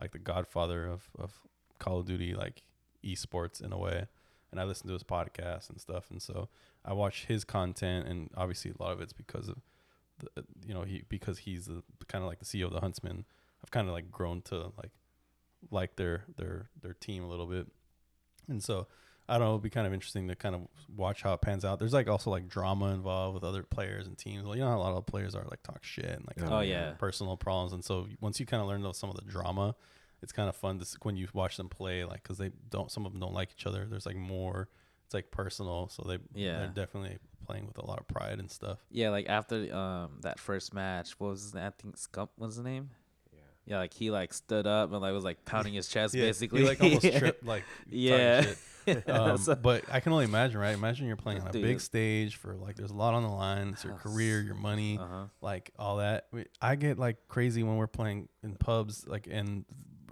[SPEAKER 1] like the godfather of of Call of Duty like esports in a way. And I listen to his podcast and stuff, and so I watch his content, and obviously a lot of it's because of the uh, you know he because he's the kind of like the CEO of the Huntsman. I've kind of like grown to like like their their their team a little bit, and so I don't know. It'd be kind of interesting to kind of watch how it pans out. There's like also like drama involved with other players and teams. Well, you know how a lot of players are like talk shit and like
[SPEAKER 2] Oh,
[SPEAKER 3] Oh, yeah.
[SPEAKER 1] personal problems. And so once you kind of learn those, some of the drama, it's kind of fun to when you watch them play, like because they don't. Some of them don't like each other. There's like more. It's like personal, so they
[SPEAKER 3] Yeah.
[SPEAKER 1] they're definitely playing with a lot of pride and stuff.
[SPEAKER 3] Yeah, like after um that first match, what was his name? I think Scump was his name.
[SPEAKER 2] Yeah.
[SPEAKER 3] Yeah, like he like stood up and like was like pounding his chest (laughs)
[SPEAKER 1] Yeah,
[SPEAKER 3] basically.
[SPEAKER 1] he like almost (laughs) tripped, like (laughs)
[SPEAKER 3] Yeah.
[SPEAKER 1] Um,
[SPEAKER 3] So-
[SPEAKER 1] but I can only imagine, right? Imagine you're playing on a big stage for like there's a lot on the line. It's your career, your money,
[SPEAKER 3] uh-huh.
[SPEAKER 1] like all that. We- I get like crazy when we're playing in pubs, like and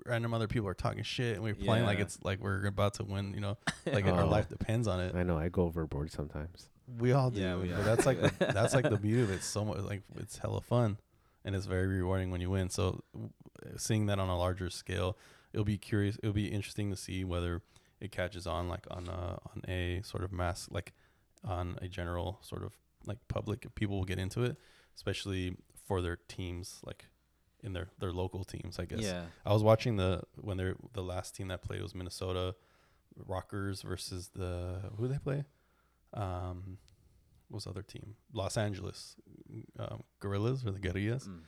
[SPEAKER 1] random other people are talking shit, and we're playing like
[SPEAKER 3] Yeah.
[SPEAKER 1] it's like we're about to win. You know, like (laughs) our
[SPEAKER 2] Oh.
[SPEAKER 1] life depends on it.
[SPEAKER 2] I know I go overboard sometimes.
[SPEAKER 1] We all do.
[SPEAKER 3] Yeah, we
[SPEAKER 1] but
[SPEAKER 3] are.
[SPEAKER 1] that's like the, that's like the beauty of it. (laughs) So much like it's hella fun, and it's very rewarding when you win. So w- seeing that on a larger scale, it'll be curious. It'll be interesting to see whether it catches on like on a on a sort of mass like on a general sort of like public. If people will get into it, especially for their teams, like in their their local teams. I guess.
[SPEAKER 3] Yeah.
[SPEAKER 1] I was watching the when they're the last team that played was Minnesota Rockers versus the who they play. Um, what was the other team? Los Angeles um, Gorillas or the Guerrillas.
[SPEAKER 3] Mm.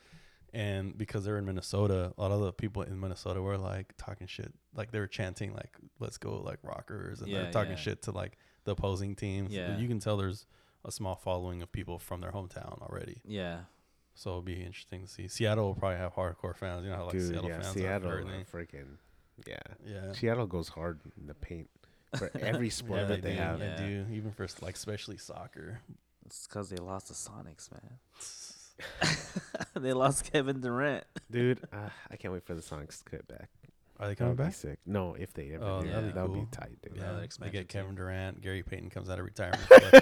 [SPEAKER 1] And because they're in Minnesota, a lot of the people in Minnesota were like talking shit, like they were chanting like "Let's go!" like Rockers, and
[SPEAKER 3] Yeah,
[SPEAKER 1] they're talking
[SPEAKER 3] yeah.
[SPEAKER 1] shit to like the opposing teams.
[SPEAKER 3] Yeah.
[SPEAKER 1] You can tell there's a small following of people from their hometown already.
[SPEAKER 3] Yeah.
[SPEAKER 1] So it'll be interesting to see. Seattle will probably have hardcore fans. You know how like
[SPEAKER 2] Dude,
[SPEAKER 1] Seattle
[SPEAKER 2] yeah,
[SPEAKER 1] fans
[SPEAKER 2] Seattle,
[SPEAKER 1] are
[SPEAKER 2] are freaking, yeah.
[SPEAKER 1] Yeah.
[SPEAKER 2] Seattle goes hard in the paint for every (laughs) sport
[SPEAKER 1] Yeah,
[SPEAKER 2] that
[SPEAKER 1] they
[SPEAKER 2] they
[SPEAKER 1] do.
[SPEAKER 2] have.
[SPEAKER 1] They do, even for like especially soccer.
[SPEAKER 3] It's because they lost the Sonics, man. (laughs) they lost Kevin Durant.
[SPEAKER 2] Dude, uh, I can't wait for the Sonics to get back.
[SPEAKER 1] Are they
[SPEAKER 2] That
[SPEAKER 1] coming
[SPEAKER 2] would be
[SPEAKER 1] back?
[SPEAKER 2] sick. No, if they ever
[SPEAKER 1] Oh,
[SPEAKER 2] do,
[SPEAKER 3] that'd be
[SPEAKER 2] be tight, dude.
[SPEAKER 3] Yeah,
[SPEAKER 1] Yeah, they
[SPEAKER 3] expansion
[SPEAKER 1] get
[SPEAKER 3] team.
[SPEAKER 1] Kevin Durant. Gary Payton comes out of (laughs) retirement.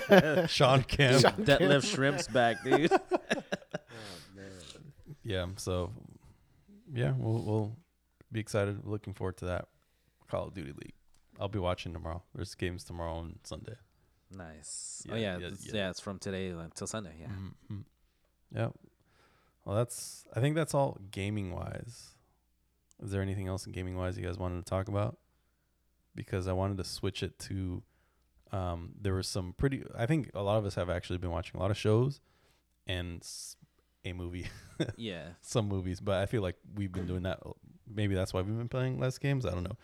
[SPEAKER 1] Like, Shawn Kemp.
[SPEAKER 3] Detlef Schrempf's back, dude.
[SPEAKER 1] Yeah. So, yeah, we'll we'll be excited. Looking forward to that Call of Duty League. I'll be watching tomorrow. There's games tomorrow and Sunday.
[SPEAKER 3] Nice.
[SPEAKER 1] Yeah,
[SPEAKER 3] oh yeah,
[SPEAKER 1] yeah,
[SPEAKER 3] it's-
[SPEAKER 1] yeah.
[SPEAKER 3] yeah, It's from today until Sunday. Yeah.
[SPEAKER 1] Mhm. Yeah. Well, that's. I think that's all gaming wise. Is there anything else in gaming wise you guys wanted to talk about? Because I wanted to switch it to. Um, there was some pretty. I think a lot of us have actually been watching a lot of shows, and s- a movie, (laughs)
[SPEAKER 3] Yeah.
[SPEAKER 1] some movies. But I feel like we've been doing that. Maybe that's why we've been playing less games. I don't know.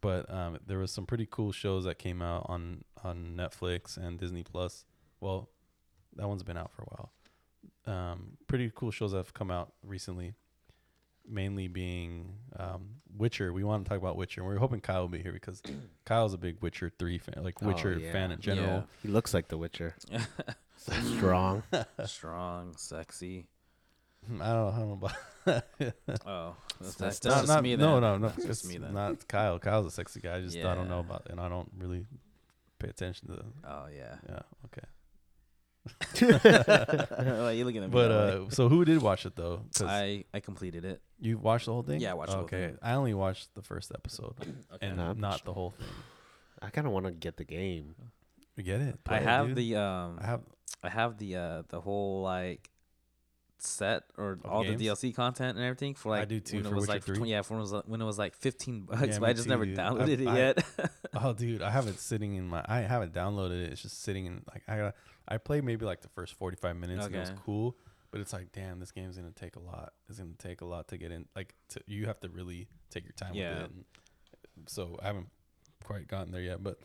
[SPEAKER 1] But um, there was some pretty cool shows that came out on on Netflix and Disney Plus. Well, that one's been out for a while. Um, pretty cool shows that have come out recently. Mainly being um, Witcher. We want to talk about Witcher. We're hoping Kyle will be here because (coughs) Kyle's a big Witcher three fan, like
[SPEAKER 2] Oh,
[SPEAKER 1] Witcher
[SPEAKER 2] yeah.
[SPEAKER 1] fan in general.
[SPEAKER 2] He looks like The Witcher. (laughs) Strong.
[SPEAKER 3] Strong, sexy. (laughs)
[SPEAKER 1] I don't, I don't know about. (laughs)
[SPEAKER 3] Oh, that's,
[SPEAKER 2] That's
[SPEAKER 3] that's,
[SPEAKER 1] Not-
[SPEAKER 3] just
[SPEAKER 1] not-
[SPEAKER 3] me then.
[SPEAKER 1] no, no, no.
[SPEAKER 3] That's just
[SPEAKER 1] it's
[SPEAKER 3] me then.
[SPEAKER 1] not Kyle. Kyle's a sexy guy. I just I don't know about, and I don't really pay attention to.
[SPEAKER 3] Oh yeah.
[SPEAKER 1] Yeah, okay. (laughs)
[SPEAKER 3] Why you looking at me?
[SPEAKER 1] But uh, so who did watch it though?
[SPEAKER 3] I I completed it.
[SPEAKER 1] you watched the whole thing.
[SPEAKER 3] Yeah, I watched the whole
[SPEAKER 1] Okay,
[SPEAKER 3] thing.
[SPEAKER 1] I only watched the first episode (clears throat)
[SPEAKER 3] Okay.
[SPEAKER 1] and
[SPEAKER 2] Nah, I'm
[SPEAKER 1] not the whole thing.
[SPEAKER 2] I kind of want to get the game.
[SPEAKER 1] We get it.
[SPEAKER 3] I
[SPEAKER 1] Play it,
[SPEAKER 3] have
[SPEAKER 1] dude.
[SPEAKER 3] the um
[SPEAKER 1] I have.
[SPEAKER 3] I have the uh the whole like set or all
[SPEAKER 1] games?
[SPEAKER 3] the DLC content and everything for like
[SPEAKER 1] I do too,
[SPEAKER 3] when
[SPEAKER 1] for
[SPEAKER 3] it was
[SPEAKER 1] Witcher
[SPEAKER 3] like
[SPEAKER 1] 3.
[SPEAKER 3] yeah for when it was like, when it was like 15 bucks
[SPEAKER 1] Yeah,
[SPEAKER 3] but
[SPEAKER 1] me
[SPEAKER 3] I just never
[SPEAKER 1] too, dude.
[SPEAKER 3] downloaded it
[SPEAKER 1] I-
[SPEAKER 3] yet. (laughs)
[SPEAKER 1] Oh, dude, I have it sitting in my. I haven't downloaded it. It's just sitting in like I. I played maybe like the first forty five minutes and it was
[SPEAKER 3] Okay.
[SPEAKER 1] cool, but it's like, damn, this game's gonna take a lot. It's gonna take a lot to get in. Like, to, you have to really take your time
[SPEAKER 3] Yeah.
[SPEAKER 1] with it. And so I haven't quite gotten there yet. But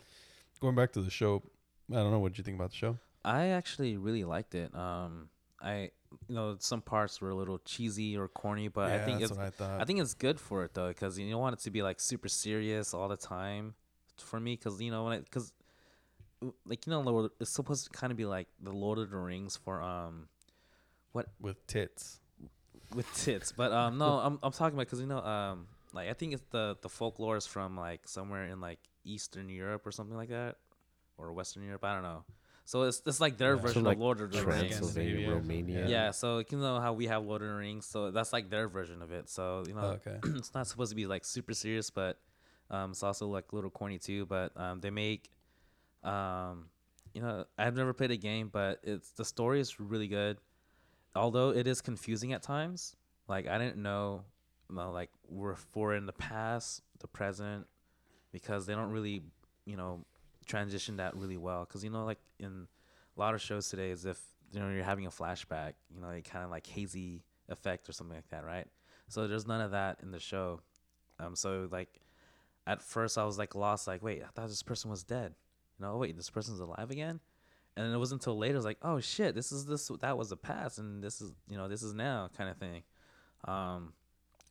[SPEAKER 1] going back to the show, I don't know what you think about the show.
[SPEAKER 3] I actually really liked it. Um I you know some parts were a little cheesy or corny but I think it's
[SPEAKER 1] I.
[SPEAKER 3] I think it's good for it though, because you don't want it to be like super serious all the time. For me, because you know when because like you know Lord, it's supposed to kind of be like the Lord of the Rings for um what
[SPEAKER 1] with tits.
[SPEAKER 3] with tits, but um no (laughs) I'm I'm talking about because you know um like I think it's the the folklore is from like somewhere in like Eastern Europe or something like that, or Western Europe. I don't know. So it's it's like their
[SPEAKER 1] Yeah. So,
[SPEAKER 3] version
[SPEAKER 2] like,
[SPEAKER 3] of Lord of the Rings.
[SPEAKER 2] Transylvania, Romania.
[SPEAKER 3] Yeah, so you know how we have Lord of the Rings, so that's like their version of it. So you know,
[SPEAKER 1] okay. (clears throat)
[SPEAKER 3] it's not supposed to be like super serious, but um, it's also like a little corny too. But um, they make, um, you know, I've never played a game, but it's the story is really good. Although it is confusing at times, like I didn't know, you know, like we're for in the past, the present, because they don't really, you know, transition that really well. Because you know, like in a lot of shows today, is if you know you're having a flashback, you know, a kind of like hazy effect or something like that, right? So there's none of that in the show. Um, so like at first I was like lost, like, wait, I thought this person was dead. You know, wait, this person's alive again? And it wasn't until later, I was like, oh shit, this is this that was the past and this is you know, this is now kind of thing. Um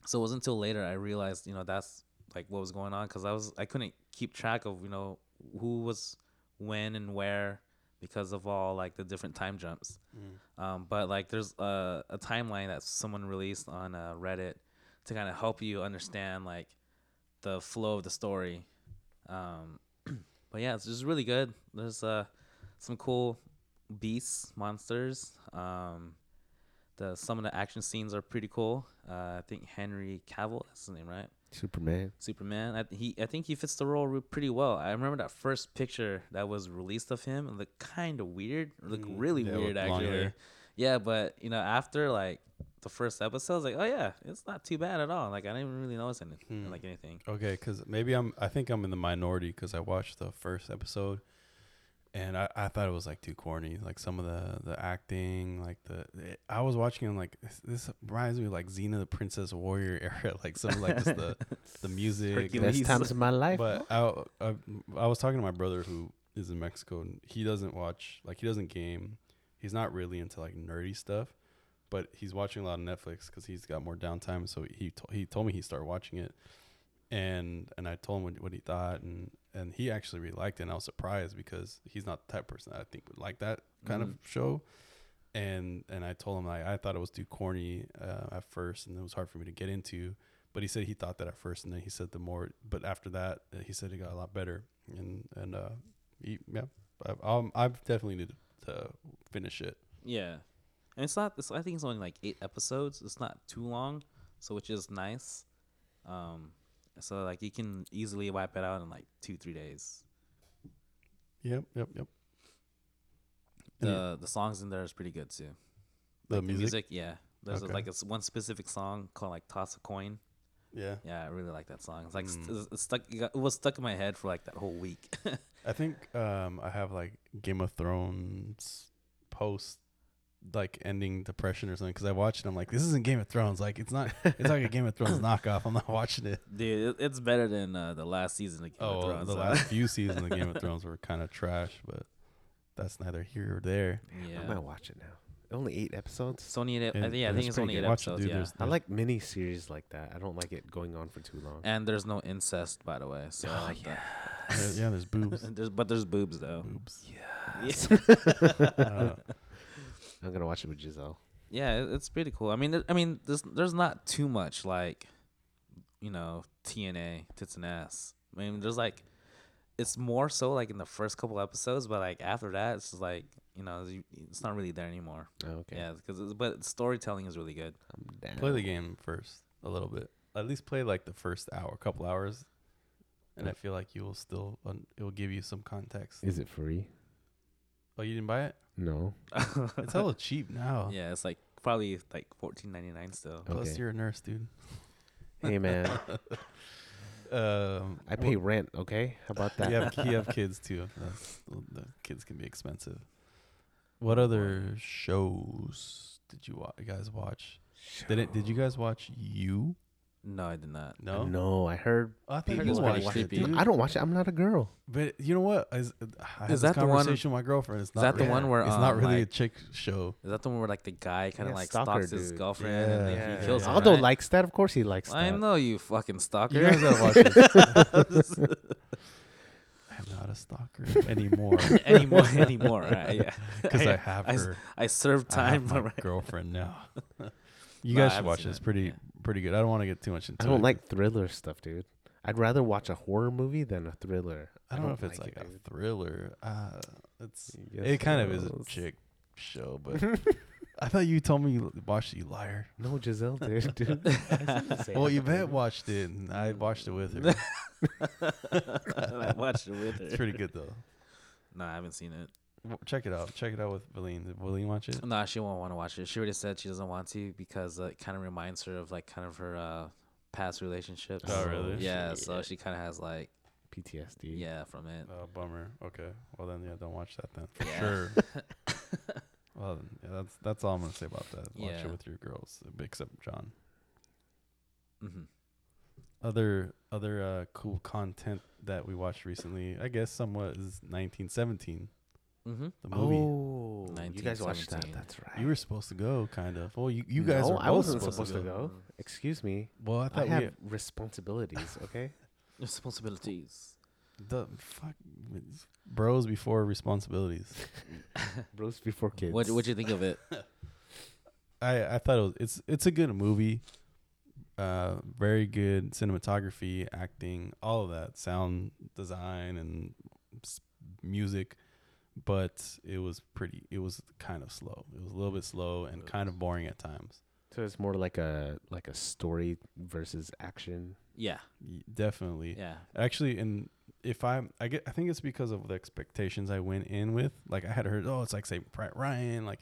[SPEAKER 3] so it wasn't until later I realized, you know, that's like what was going on because I was I couldn't keep track of, you know, who was when and where because of all like the different time jumps. Um, but like there's a, a timeline that someone released on uh, Reddit to kind of help you understand like the flow of the story. Um, (clears throat) but yeah, it's just really good. There's uh, some cool beasts, monsters. Um, the some of the action scenes are pretty cool. Uh, I think Henry Cavill, that's his name, right?
[SPEAKER 2] Superman.
[SPEAKER 3] Superman. I, he, I think he fits the role re- pretty well. I remember that first picture that was released of him. It looked kind of weird. It looked
[SPEAKER 1] Mm,
[SPEAKER 3] really
[SPEAKER 1] yeah,
[SPEAKER 3] weird,
[SPEAKER 1] blonde
[SPEAKER 3] actually.
[SPEAKER 1] hair.
[SPEAKER 3] Yeah, but you know, after like the first episode, I was like, oh yeah, it's not too bad at all. Like I didn't really notice anything,
[SPEAKER 1] Hmm.
[SPEAKER 3] like anything.
[SPEAKER 1] Okay, because maybe I'm. I think I'm in the minority because I watched the first episode, and I, I thought it was like too corny. Like some of the the acting, like the it- I was watching and like this, this reminds me of like Xena the Princess Warrior (laughs) era. Like some of like just the the (laughs) music.
[SPEAKER 3] Hercules.
[SPEAKER 2] Best times of my life.
[SPEAKER 1] But I, I I was talking to my brother who is in Mexico and he doesn't watch like he doesn't game. He's not really into like nerdy stuff, but he's watching a lot of Netflix because he's got more downtime. So he to, he told me he started watching it, and and I told him what, what he thought and and he actually really liked it. And I was surprised because he's not the type of person that I think would like that kind
[SPEAKER 3] Mhm.
[SPEAKER 1] of show. And and I told him like I thought it was too corny uh, at first, and it was hard for me to get into. But he said he thought that at first, and then he said the more. But after that, uh, he said it got a lot better, and and uh, he, yeah, I, um, I've definitely need to finish it.
[SPEAKER 3] Yeah, and it's not. It's, I think it's only like eight episodes. It's not too long, so which is nice. Um, so like you can easily wipe it out in like two three days.
[SPEAKER 1] Yep, yep, yep.
[SPEAKER 3] The the songs in there is pretty good too.
[SPEAKER 1] The
[SPEAKER 3] Like
[SPEAKER 1] music?
[SPEAKER 3] yeah. There's a, like a one specific song called like "Toss a Coin."
[SPEAKER 1] Yeah.
[SPEAKER 3] Yeah, I really like that song. It's like
[SPEAKER 1] Mm.
[SPEAKER 3] it's- it's stuck. It was stuck in my head for like that whole week. (laughs)
[SPEAKER 1] I think um I have like Game of Thrones post like ending depression or something because I watched it. I'm like, this isn't Game of Thrones. Like it's not. It's like a Game of Thrones (laughs) knockoff. I'm not watching it.
[SPEAKER 3] Dude, it, it's better than uh, the last season of Game
[SPEAKER 1] Oh,
[SPEAKER 3] of
[SPEAKER 1] well,
[SPEAKER 3] Thrones.
[SPEAKER 1] the
[SPEAKER 3] so-
[SPEAKER 1] last (laughs) few seasons of Game of Thrones were kind of trash, but that's neither here or there.
[SPEAKER 3] yeah.
[SPEAKER 2] I might watch it now. Only eight episodes.
[SPEAKER 3] It's only eight. I
[SPEAKER 1] And-
[SPEAKER 3] yeah, I think
[SPEAKER 1] it's
[SPEAKER 3] it's only eight
[SPEAKER 1] good. Watch it,
[SPEAKER 3] episodes.
[SPEAKER 1] dude.
[SPEAKER 3] yeah.
[SPEAKER 1] There's-
[SPEAKER 2] I like mini series like that. I don't like it going on for too long.
[SPEAKER 3] and there's no incest, by the way. So
[SPEAKER 2] Oh,
[SPEAKER 3] that-
[SPEAKER 1] There- yeah, there's boobs. (laughs)
[SPEAKER 3] there's but there's boobs though.
[SPEAKER 1] boobs.
[SPEAKER 3] Yeah.
[SPEAKER 1] Uh,
[SPEAKER 2] I'm gonna watch it with Giselle.
[SPEAKER 3] yeah, it- it's pretty cool. I mean, there- I mean, there's there's not too much like, you know, TNA tits and ass. I mean, there's like, it's more so like in the first couple episodes, but like after that, it's just like you know, it's not really there anymore.
[SPEAKER 2] Oh, okay.
[SPEAKER 3] Yeah, because but storytelling is really good.
[SPEAKER 2] I'm down.
[SPEAKER 1] play the game first a little bit. At least play like the first hour, couple hours, and I feel like you will still. Un- it will give you some context.
[SPEAKER 2] Is it free?
[SPEAKER 1] Oh, you didn't buy it?
[SPEAKER 2] No. (laughs)
[SPEAKER 1] It's hella cheap now.
[SPEAKER 3] yeah, it's like probably like fourteen ninety nine still.
[SPEAKER 1] Plus,
[SPEAKER 2] Okay.
[SPEAKER 1] you're a nurse, dude.
[SPEAKER 2] Hey man, (laughs)
[SPEAKER 1] Um,
[SPEAKER 2] I pay rent. Okay, how about that?
[SPEAKER 1] You have, you have kids too. That's, the kids can be expensive. What other shows did you wa- guys watch? Did it? Did you guys watch You?
[SPEAKER 3] No, I did not.
[SPEAKER 1] No.
[SPEAKER 2] No, I heard.
[SPEAKER 1] Oh, I thought
[SPEAKER 3] heard
[SPEAKER 1] you
[SPEAKER 3] it's pretty
[SPEAKER 1] it,
[SPEAKER 3] creepy.
[SPEAKER 1] dude.
[SPEAKER 2] I don't watch it. I'm not a girl.
[SPEAKER 1] But you know what? I, s- I had
[SPEAKER 3] Is
[SPEAKER 1] this
[SPEAKER 3] that the one-
[SPEAKER 1] conversation with my girlfriend. It's not
[SPEAKER 3] that the
[SPEAKER 1] really-
[SPEAKER 3] one where,
[SPEAKER 1] it's not
[SPEAKER 3] um,
[SPEAKER 1] really a
[SPEAKER 3] like-
[SPEAKER 1] chick show?
[SPEAKER 3] Is that the one where like the guy kind of
[SPEAKER 2] Yeah,
[SPEAKER 3] like
[SPEAKER 2] stalker
[SPEAKER 3] stalks his
[SPEAKER 2] dude.
[SPEAKER 3] girlfriend and then
[SPEAKER 1] Yeah.
[SPEAKER 3] he kills her?
[SPEAKER 2] Aldo
[SPEAKER 3] right?
[SPEAKER 2] likes that. Of course, he likes
[SPEAKER 3] I
[SPEAKER 2] that.
[SPEAKER 3] know you fucking stalker.
[SPEAKER 1] You guys gotta watch. (laughs) I'm not a stalker anymore (laughs)
[SPEAKER 3] anymore, anymore. Right? Yeah, (laughs)
[SPEAKER 1] because I have
[SPEAKER 3] I s-
[SPEAKER 1] her.
[SPEAKER 3] I serve
[SPEAKER 1] I
[SPEAKER 3] time.
[SPEAKER 1] have my
[SPEAKER 3] but-
[SPEAKER 1] girlfriend now. You
[SPEAKER 3] No, I
[SPEAKER 1] guys should
[SPEAKER 3] haven't
[SPEAKER 1] watch
[SPEAKER 3] seen
[SPEAKER 1] it. It's
[SPEAKER 3] it.
[SPEAKER 1] pretty
[SPEAKER 3] Yeah.
[SPEAKER 1] pretty good. I don't want to get too much into it.
[SPEAKER 2] I
[SPEAKER 1] it.
[SPEAKER 2] don't like thriller stuff, dude. I'd rather watch a horror movie than a thriller.
[SPEAKER 1] I don't know if it's like,
[SPEAKER 2] it,
[SPEAKER 1] a
[SPEAKER 2] dude.
[SPEAKER 1] thriller. Uh, it's
[SPEAKER 2] Yes,
[SPEAKER 1] it kind of is a
[SPEAKER 2] is.
[SPEAKER 1] chick show, but (laughs) I thought you told me you watched it, you liar.
[SPEAKER 2] No, Giselle (laughs) did, dude. (laughs) I didn't say
[SPEAKER 1] Well,
[SPEAKER 2] that,
[SPEAKER 1] Yvette
[SPEAKER 2] dude.
[SPEAKER 1] watched it, and I watched it with her.
[SPEAKER 3] I watched it with her.
[SPEAKER 1] It's pretty good though.
[SPEAKER 3] No, I haven't seen it.
[SPEAKER 1] W- Check it out. Check it out with Valine. Did Valine watch it?
[SPEAKER 3] No, she won't want to watch it. She already said she doesn't want to because uh, it kind of reminds her of like kind of her uh, past relationships.
[SPEAKER 1] Oh, really?
[SPEAKER 3] Yeah, so
[SPEAKER 2] shit.
[SPEAKER 3] she kind of has like
[SPEAKER 2] PTSD.
[SPEAKER 3] yeah from it.
[SPEAKER 1] Oh, bummer. Okay. Well then, yeah, don't watch that then for
[SPEAKER 3] Yeah.
[SPEAKER 1] sure. (laughs) well, then, yeah, that's that's all I'm gonna say about that. Watch
[SPEAKER 3] Yeah.
[SPEAKER 1] it with your girls, except John.
[SPEAKER 3] hmm
[SPEAKER 1] Other other uh, cool content that we watched recently, I guess, somewhat is 1917,
[SPEAKER 3] hmm
[SPEAKER 1] the movie.
[SPEAKER 2] Oh, you guys watched that?
[SPEAKER 3] 1917.
[SPEAKER 2] That's right.
[SPEAKER 1] You were supposed to go, kind of. Well, you, you guys
[SPEAKER 2] No,
[SPEAKER 1] were
[SPEAKER 2] I
[SPEAKER 1] both
[SPEAKER 2] wasn't
[SPEAKER 1] supposed,
[SPEAKER 2] supposed
[SPEAKER 1] to
[SPEAKER 2] to
[SPEAKER 1] go.
[SPEAKER 2] go. Excuse me.
[SPEAKER 1] Well, I
[SPEAKER 2] I
[SPEAKER 1] thought
[SPEAKER 2] have
[SPEAKER 1] we
[SPEAKER 2] responsibilities. (laughs) Okay.
[SPEAKER 3] Responsibilities.
[SPEAKER 1] the fuck bros before responsibilities. (laughs)
[SPEAKER 2] Bros before kids.
[SPEAKER 3] What What'd you think of it? (laughs)
[SPEAKER 1] I I thought it was it's it's a good movie. Uh, very good cinematography, acting, all of that, sound design and s- music, but it was pretty. It was kind of slow. It was a little bit slow and kind of boring at times.
[SPEAKER 2] So it's more like a like a story versus action.
[SPEAKER 3] Yeah,
[SPEAKER 1] Y- Definitely,
[SPEAKER 3] yeah.
[SPEAKER 1] actually, and if I'm, I get, I think it's because of the expectations I went in with. Like I had heard, oh, it's like Saving Private Ryan, like,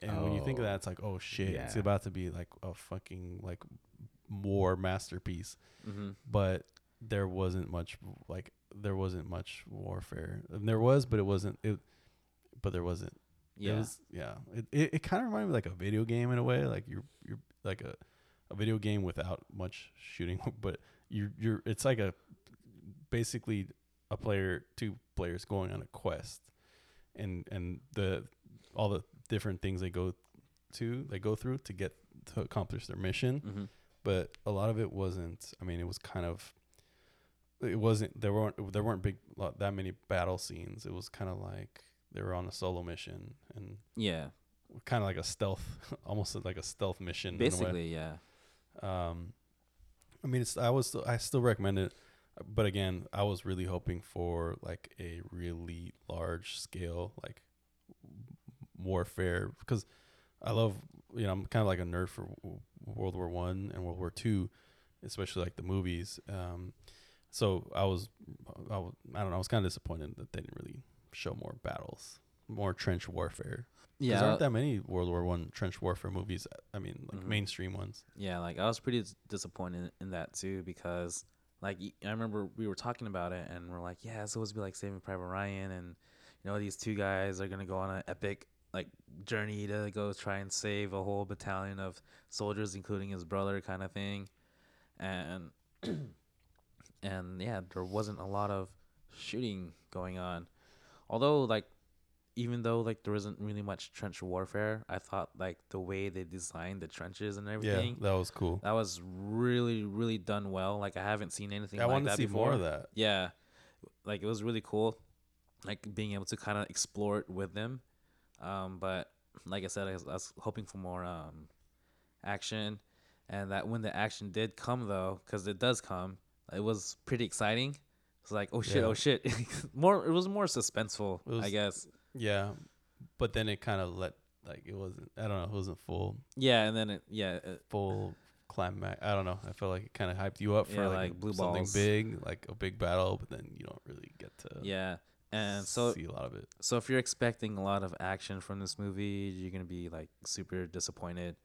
[SPEAKER 1] and when you think of
[SPEAKER 2] Oh.
[SPEAKER 1] that, it's like, oh shit, it's
[SPEAKER 2] Yeah.
[SPEAKER 1] about to be like a fucking like war masterpiece.
[SPEAKER 3] Mm-hmm.
[SPEAKER 1] But there wasn't much like there wasn't much warfare. And there was, but it wasn't it. But there wasn't. It
[SPEAKER 3] Yeah.
[SPEAKER 1] was, yeah. It it, it kind of reminded me like a video game in a way. Like you're you're like a a video game without much shooting, (laughs) but you're you're it's like a basically a player two players going on a quest, and and the all the different things they go to they go through to get to accomplish their mission.
[SPEAKER 3] mm-hmm.
[SPEAKER 1] But a lot of it wasn't. I mean, it was kind of. It wasn't. There weren't. There weren't big that many battle scenes. It was kind of like they were on a solo mission and
[SPEAKER 3] Yeah.
[SPEAKER 1] kind of like a stealth, (laughs) almost like a stealth mission. in a way.
[SPEAKER 3] Basically, yeah.
[SPEAKER 1] Um, I mean, it's I was still, I still recommend it, but again, I was really hoping for like a really large scale like warfare because I love you know I'm kind of like a nerd for World War One and World War Two, especially like the movies. Um, so I was I was I don't know I was kind of disappointed that they didn't really show more battles more trench warfare. Yeah, there aren't that many World War One trench warfare movies. I mean, like
[SPEAKER 3] Mhm.
[SPEAKER 1] mainstream ones.
[SPEAKER 3] Yeah, like I was pretty dis- disappointed in that too because like I remember we were talking about it and we're like, yeah, it's supposed to be like Saving Private Ryan and you know these two guys are gonna go on an epic like journey to go try and save a whole battalion of soldiers, including his brother, kind of thing, and (clears throat) and yeah, there wasn't a lot of shooting going on, although like even though like there wasn't really much trench warfare, I thought like the way they designed the trenches and everything
[SPEAKER 1] Yeah, that was cool.
[SPEAKER 3] that was really really done well. Like I haven't seen anything
[SPEAKER 1] I
[SPEAKER 3] like
[SPEAKER 1] want to see
[SPEAKER 3] before.
[SPEAKER 1] more of that.
[SPEAKER 3] Yeah, like it was really cool, like being able to kind of explore it with them. Um, but like I said, I was, I was hoping for more um action, and that when the action did come though, because it does come, it was pretty exciting. It's like oh shit,
[SPEAKER 1] Yeah.
[SPEAKER 3] oh shit. (laughs) more, it was more suspenseful,
[SPEAKER 1] was-
[SPEAKER 3] I guess.
[SPEAKER 1] Yeah, but then it kind of let like it wasn't. I don't know. It wasn't full
[SPEAKER 3] Yeah, and then it, yeah, it,
[SPEAKER 1] full climax. I don't know. I felt like it kind of hyped you up for
[SPEAKER 3] Yeah,
[SPEAKER 1] like,
[SPEAKER 3] like blue
[SPEAKER 1] something
[SPEAKER 3] balls.
[SPEAKER 1] big, like a big battle, but then you don't really get to
[SPEAKER 3] yeah, and so
[SPEAKER 1] see a lot of it.
[SPEAKER 3] So if you're expecting a lot of action from this movie, you're gonna be like super disappointed.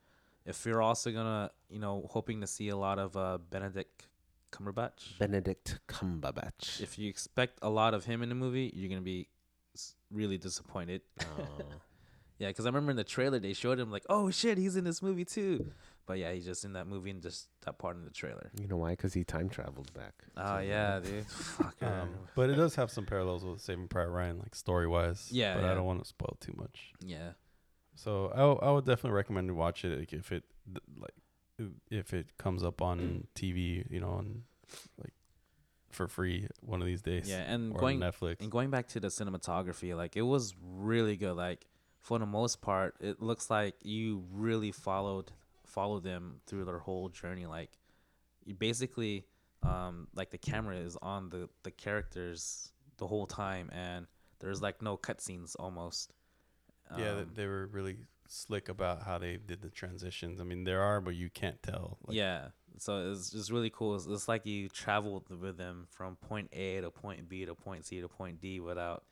[SPEAKER 3] If you're also gonna, you know, hoping to see a lot of uh, Benedict Cumberbatch,
[SPEAKER 2] Benedict Cumberbatch.
[SPEAKER 3] if you expect a lot of him in the movie, you're gonna be really disappointed.
[SPEAKER 2] Oh. (laughs)
[SPEAKER 3] Yeah, because I remember in the trailer they showed him like, oh shit, he's in this movie too. But yeah, he's just in that movie and just that part in the trailer.
[SPEAKER 2] you know why? Because he time traveled back.
[SPEAKER 3] Oh
[SPEAKER 2] So,
[SPEAKER 3] yeah, dude. (laughs) Fuck.
[SPEAKER 1] Um, but it does have some parallels with Saving Private Ryan, like story wise.
[SPEAKER 3] Yeah,
[SPEAKER 1] but I don't want to spoil too much.
[SPEAKER 3] yeah.
[SPEAKER 1] So I, w- I would definitely recommend to watch it like, if it th- like if it comes up on TV, you know, on like for free one of these days.
[SPEAKER 3] Yeah, and
[SPEAKER 1] or
[SPEAKER 3] going
[SPEAKER 1] Netflix.
[SPEAKER 3] And going back to the cinematography, like it was really good. Like for the most part, it looks like you really followed followed them through their whole journey. Like you basically, um, like the camera is on the the characters the whole time, and there's like no cutscenes almost.
[SPEAKER 1] yeah,
[SPEAKER 3] Um,
[SPEAKER 1] they were really slick about how they did the transitions. I mean, there are, but you can't tell. Like,
[SPEAKER 3] yeah. So it's just really cool. It's, it's like you traveled with them from point A to point B to point C to point D without,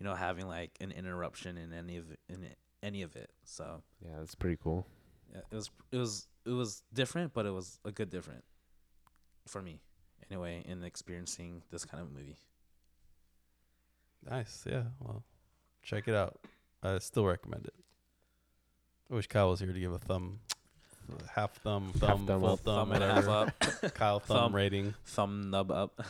[SPEAKER 3] you know, having like an interruption in any of in any of it. So
[SPEAKER 2] Yeah, that's pretty cool.
[SPEAKER 3] yeah, it was it was it was different, but it was a good different for me anyway in experiencing this kind of movie.
[SPEAKER 1] Nice. Yeah. Well, check it out. I still recommend it. I wish Kyle was here to give a thumb, half thumb, thumb,
[SPEAKER 2] thumb
[SPEAKER 1] full
[SPEAKER 2] up.
[SPEAKER 1] thumb,
[SPEAKER 3] Thumb and half up, (laughs)
[SPEAKER 1] Kyle thumb,
[SPEAKER 3] Thumb.
[SPEAKER 1] rating.
[SPEAKER 3] thumb nub up.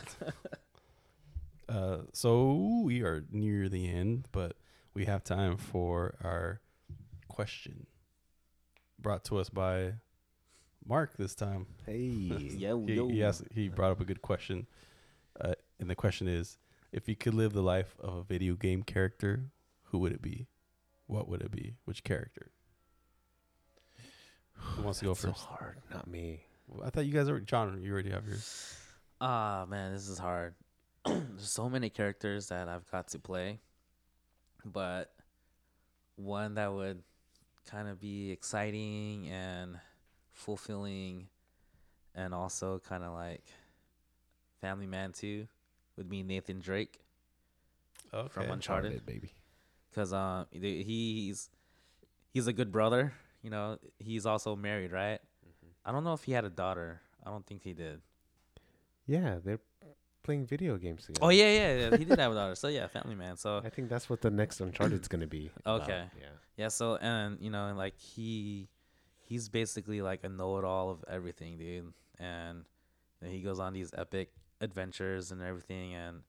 [SPEAKER 1] Uh, so we are near the end, but we have time for our question, brought to us by Mark this time.
[SPEAKER 2] Hey. (laughs)
[SPEAKER 3] yo
[SPEAKER 1] He,
[SPEAKER 3] yo.
[SPEAKER 1] he asked, he brought up a good question, uh, and the question is: If you could live the life of a video game character, who would it be? What would it be? Which character? Who wants to go first?
[SPEAKER 2] So hard, not me.
[SPEAKER 1] I thought you guys are John. You already have yours.
[SPEAKER 3] Ah man, this is hard. (clears throat) There's so many characters that I've got to play, but one that would kind of be exciting and fulfilling, and also kind of like family man too, would be Nathan Drake
[SPEAKER 1] Okay.
[SPEAKER 3] from Uncharted.
[SPEAKER 2] Uncharted, baby.
[SPEAKER 3] Cause um the- he's he's a good brother. You know, he's also married, right? Mm-hmm. I don't know if he had a daughter. I don't think he did.
[SPEAKER 2] Yeah, they're playing video games together.
[SPEAKER 3] Oh yeah, yeah, yeah. He did have a daughter. So yeah, family man. So
[SPEAKER 2] I think that's what the next Uncharted's gonna be. (clears throat) about,
[SPEAKER 3] Okay.
[SPEAKER 2] Yeah.
[SPEAKER 3] Yeah, so and you know, like he he's basically like a know it all of everything, dude. And you know, he goes on these epic adventures and everything and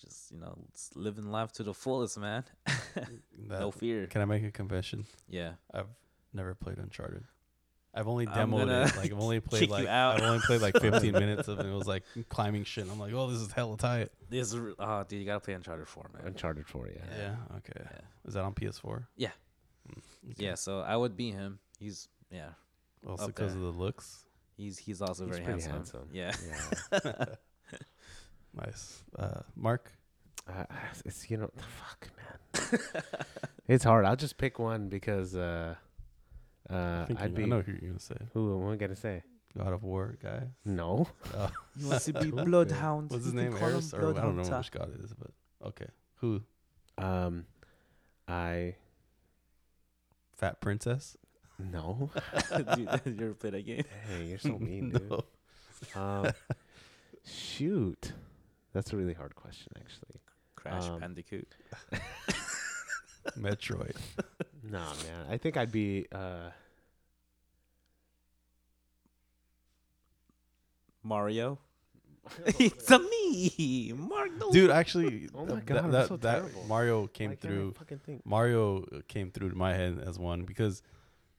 [SPEAKER 3] just, you know, living life to the fullest, man. (laughs)
[SPEAKER 1] That-
[SPEAKER 3] no fear.
[SPEAKER 1] Can I make a confession?
[SPEAKER 3] Yeah.
[SPEAKER 1] I've never played Uncharted. I've only demoed it. Like I've only (laughs) played like
[SPEAKER 3] out.
[SPEAKER 1] I've only played like (laughs) 15 minutes of it. It was like climbing shit. I'm like, oh, this is hella tight.
[SPEAKER 3] This is, oh dude, you gotta play Uncharted 4, man.
[SPEAKER 2] Uncharted 4, yeah.
[SPEAKER 1] Yeah. Okay.
[SPEAKER 3] Yeah.
[SPEAKER 1] Is that on PS4?
[SPEAKER 3] Yeah.
[SPEAKER 1] Mm, okay.
[SPEAKER 3] Yeah, so I would be him. He's yeah.
[SPEAKER 1] Also because of the looks.
[SPEAKER 3] He's he's also
[SPEAKER 2] He's
[SPEAKER 3] very handsome.
[SPEAKER 2] handsome.
[SPEAKER 3] Yeah.
[SPEAKER 2] Yeah. (laughs)
[SPEAKER 1] Nice. Uh, Mark.
[SPEAKER 2] uh, it's you know, fuck, man. it's hard. I'll just pick one because uh, uh,
[SPEAKER 1] I, think
[SPEAKER 2] I'd be.
[SPEAKER 1] I know who you're gonna say.
[SPEAKER 2] Who am I gonna say?
[SPEAKER 1] God of War guy.
[SPEAKER 2] No.
[SPEAKER 1] Uh, (laughs)
[SPEAKER 3] He wants to be (laughs) bloodhound.
[SPEAKER 1] what's his
[SPEAKER 3] You
[SPEAKER 1] name? Eris? Or I don't know which god it is, but okay. Who?
[SPEAKER 2] Um, I
[SPEAKER 1] Fat Princess.
[SPEAKER 2] no. (laughs)
[SPEAKER 3] Dude, you ever play that game?
[SPEAKER 2] Dang, you're so mean, dude.
[SPEAKER 1] No.
[SPEAKER 2] Um, shoot, that's a really hard question, actually.
[SPEAKER 3] Crash
[SPEAKER 2] Um,
[SPEAKER 3] Bandicoot.
[SPEAKER 1] Metroid.
[SPEAKER 2] Nah, man. I think I'd be. Uh,
[SPEAKER 3] Mario. (laughs) it's a me, Mark.
[SPEAKER 1] Dude, actually, (laughs)
[SPEAKER 2] Oh my God, I'm
[SPEAKER 1] that,
[SPEAKER 2] so
[SPEAKER 1] that
[SPEAKER 2] terrible.
[SPEAKER 1] Mario came
[SPEAKER 2] why I
[SPEAKER 1] through.
[SPEAKER 2] think.
[SPEAKER 1] Mario came through to my head as one because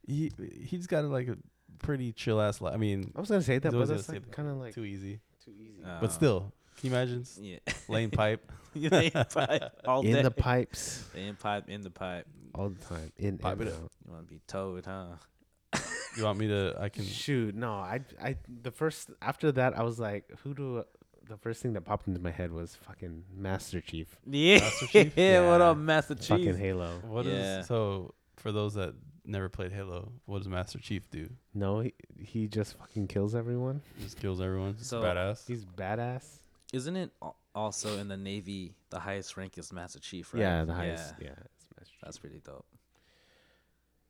[SPEAKER 1] he he's got like a pretty chill ass life. I mean,
[SPEAKER 2] I was gonna say that, but
[SPEAKER 1] always
[SPEAKER 2] that's like kind of like
[SPEAKER 1] too easy.
[SPEAKER 2] too easy.
[SPEAKER 3] Uh,
[SPEAKER 1] But still, can you imagine s-
[SPEAKER 3] Yeah.
[SPEAKER 1] lane pipe? (laughs)
[SPEAKER 3] Lane pipe all
[SPEAKER 2] in
[SPEAKER 3] day.
[SPEAKER 2] the pipes
[SPEAKER 3] in pipe, in the pipe.
[SPEAKER 2] All the time. In
[SPEAKER 1] Pipe
[SPEAKER 2] and
[SPEAKER 1] it
[SPEAKER 2] out.
[SPEAKER 3] You want to be toad, huh? (laughs)
[SPEAKER 1] You want me to? I can.
[SPEAKER 2] Shoot, no. I, I, the first after that, I was like, who do? The first thing that popped into my head was fucking Master Chief, (laughs)
[SPEAKER 3] Yeah.
[SPEAKER 1] Master Chief? (laughs)
[SPEAKER 3] What up, Master Chief?
[SPEAKER 2] fucking Halo.
[SPEAKER 1] What is
[SPEAKER 3] Yeah.
[SPEAKER 1] so? For those that never played Halo, what does Master Chief do?
[SPEAKER 2] No, he, he just fucking kills everyone.
[SPEAKER 1] Just kills everyone. Just
[SPEAKER 3] So-
[SPEAKER 1] badass.
[SPEAKER 2] He's badass.
[SPEAKER 3] Isn't it al- also in the Navy? The highest rank is Master Chief, right?
[SPEAKER 2] Yeah, the highest.
[SPEAKER 3] Yeah,
[SPEAKER 2] Yeah, it's Master Chief.
[SPEAKER 3] that's pretty dope.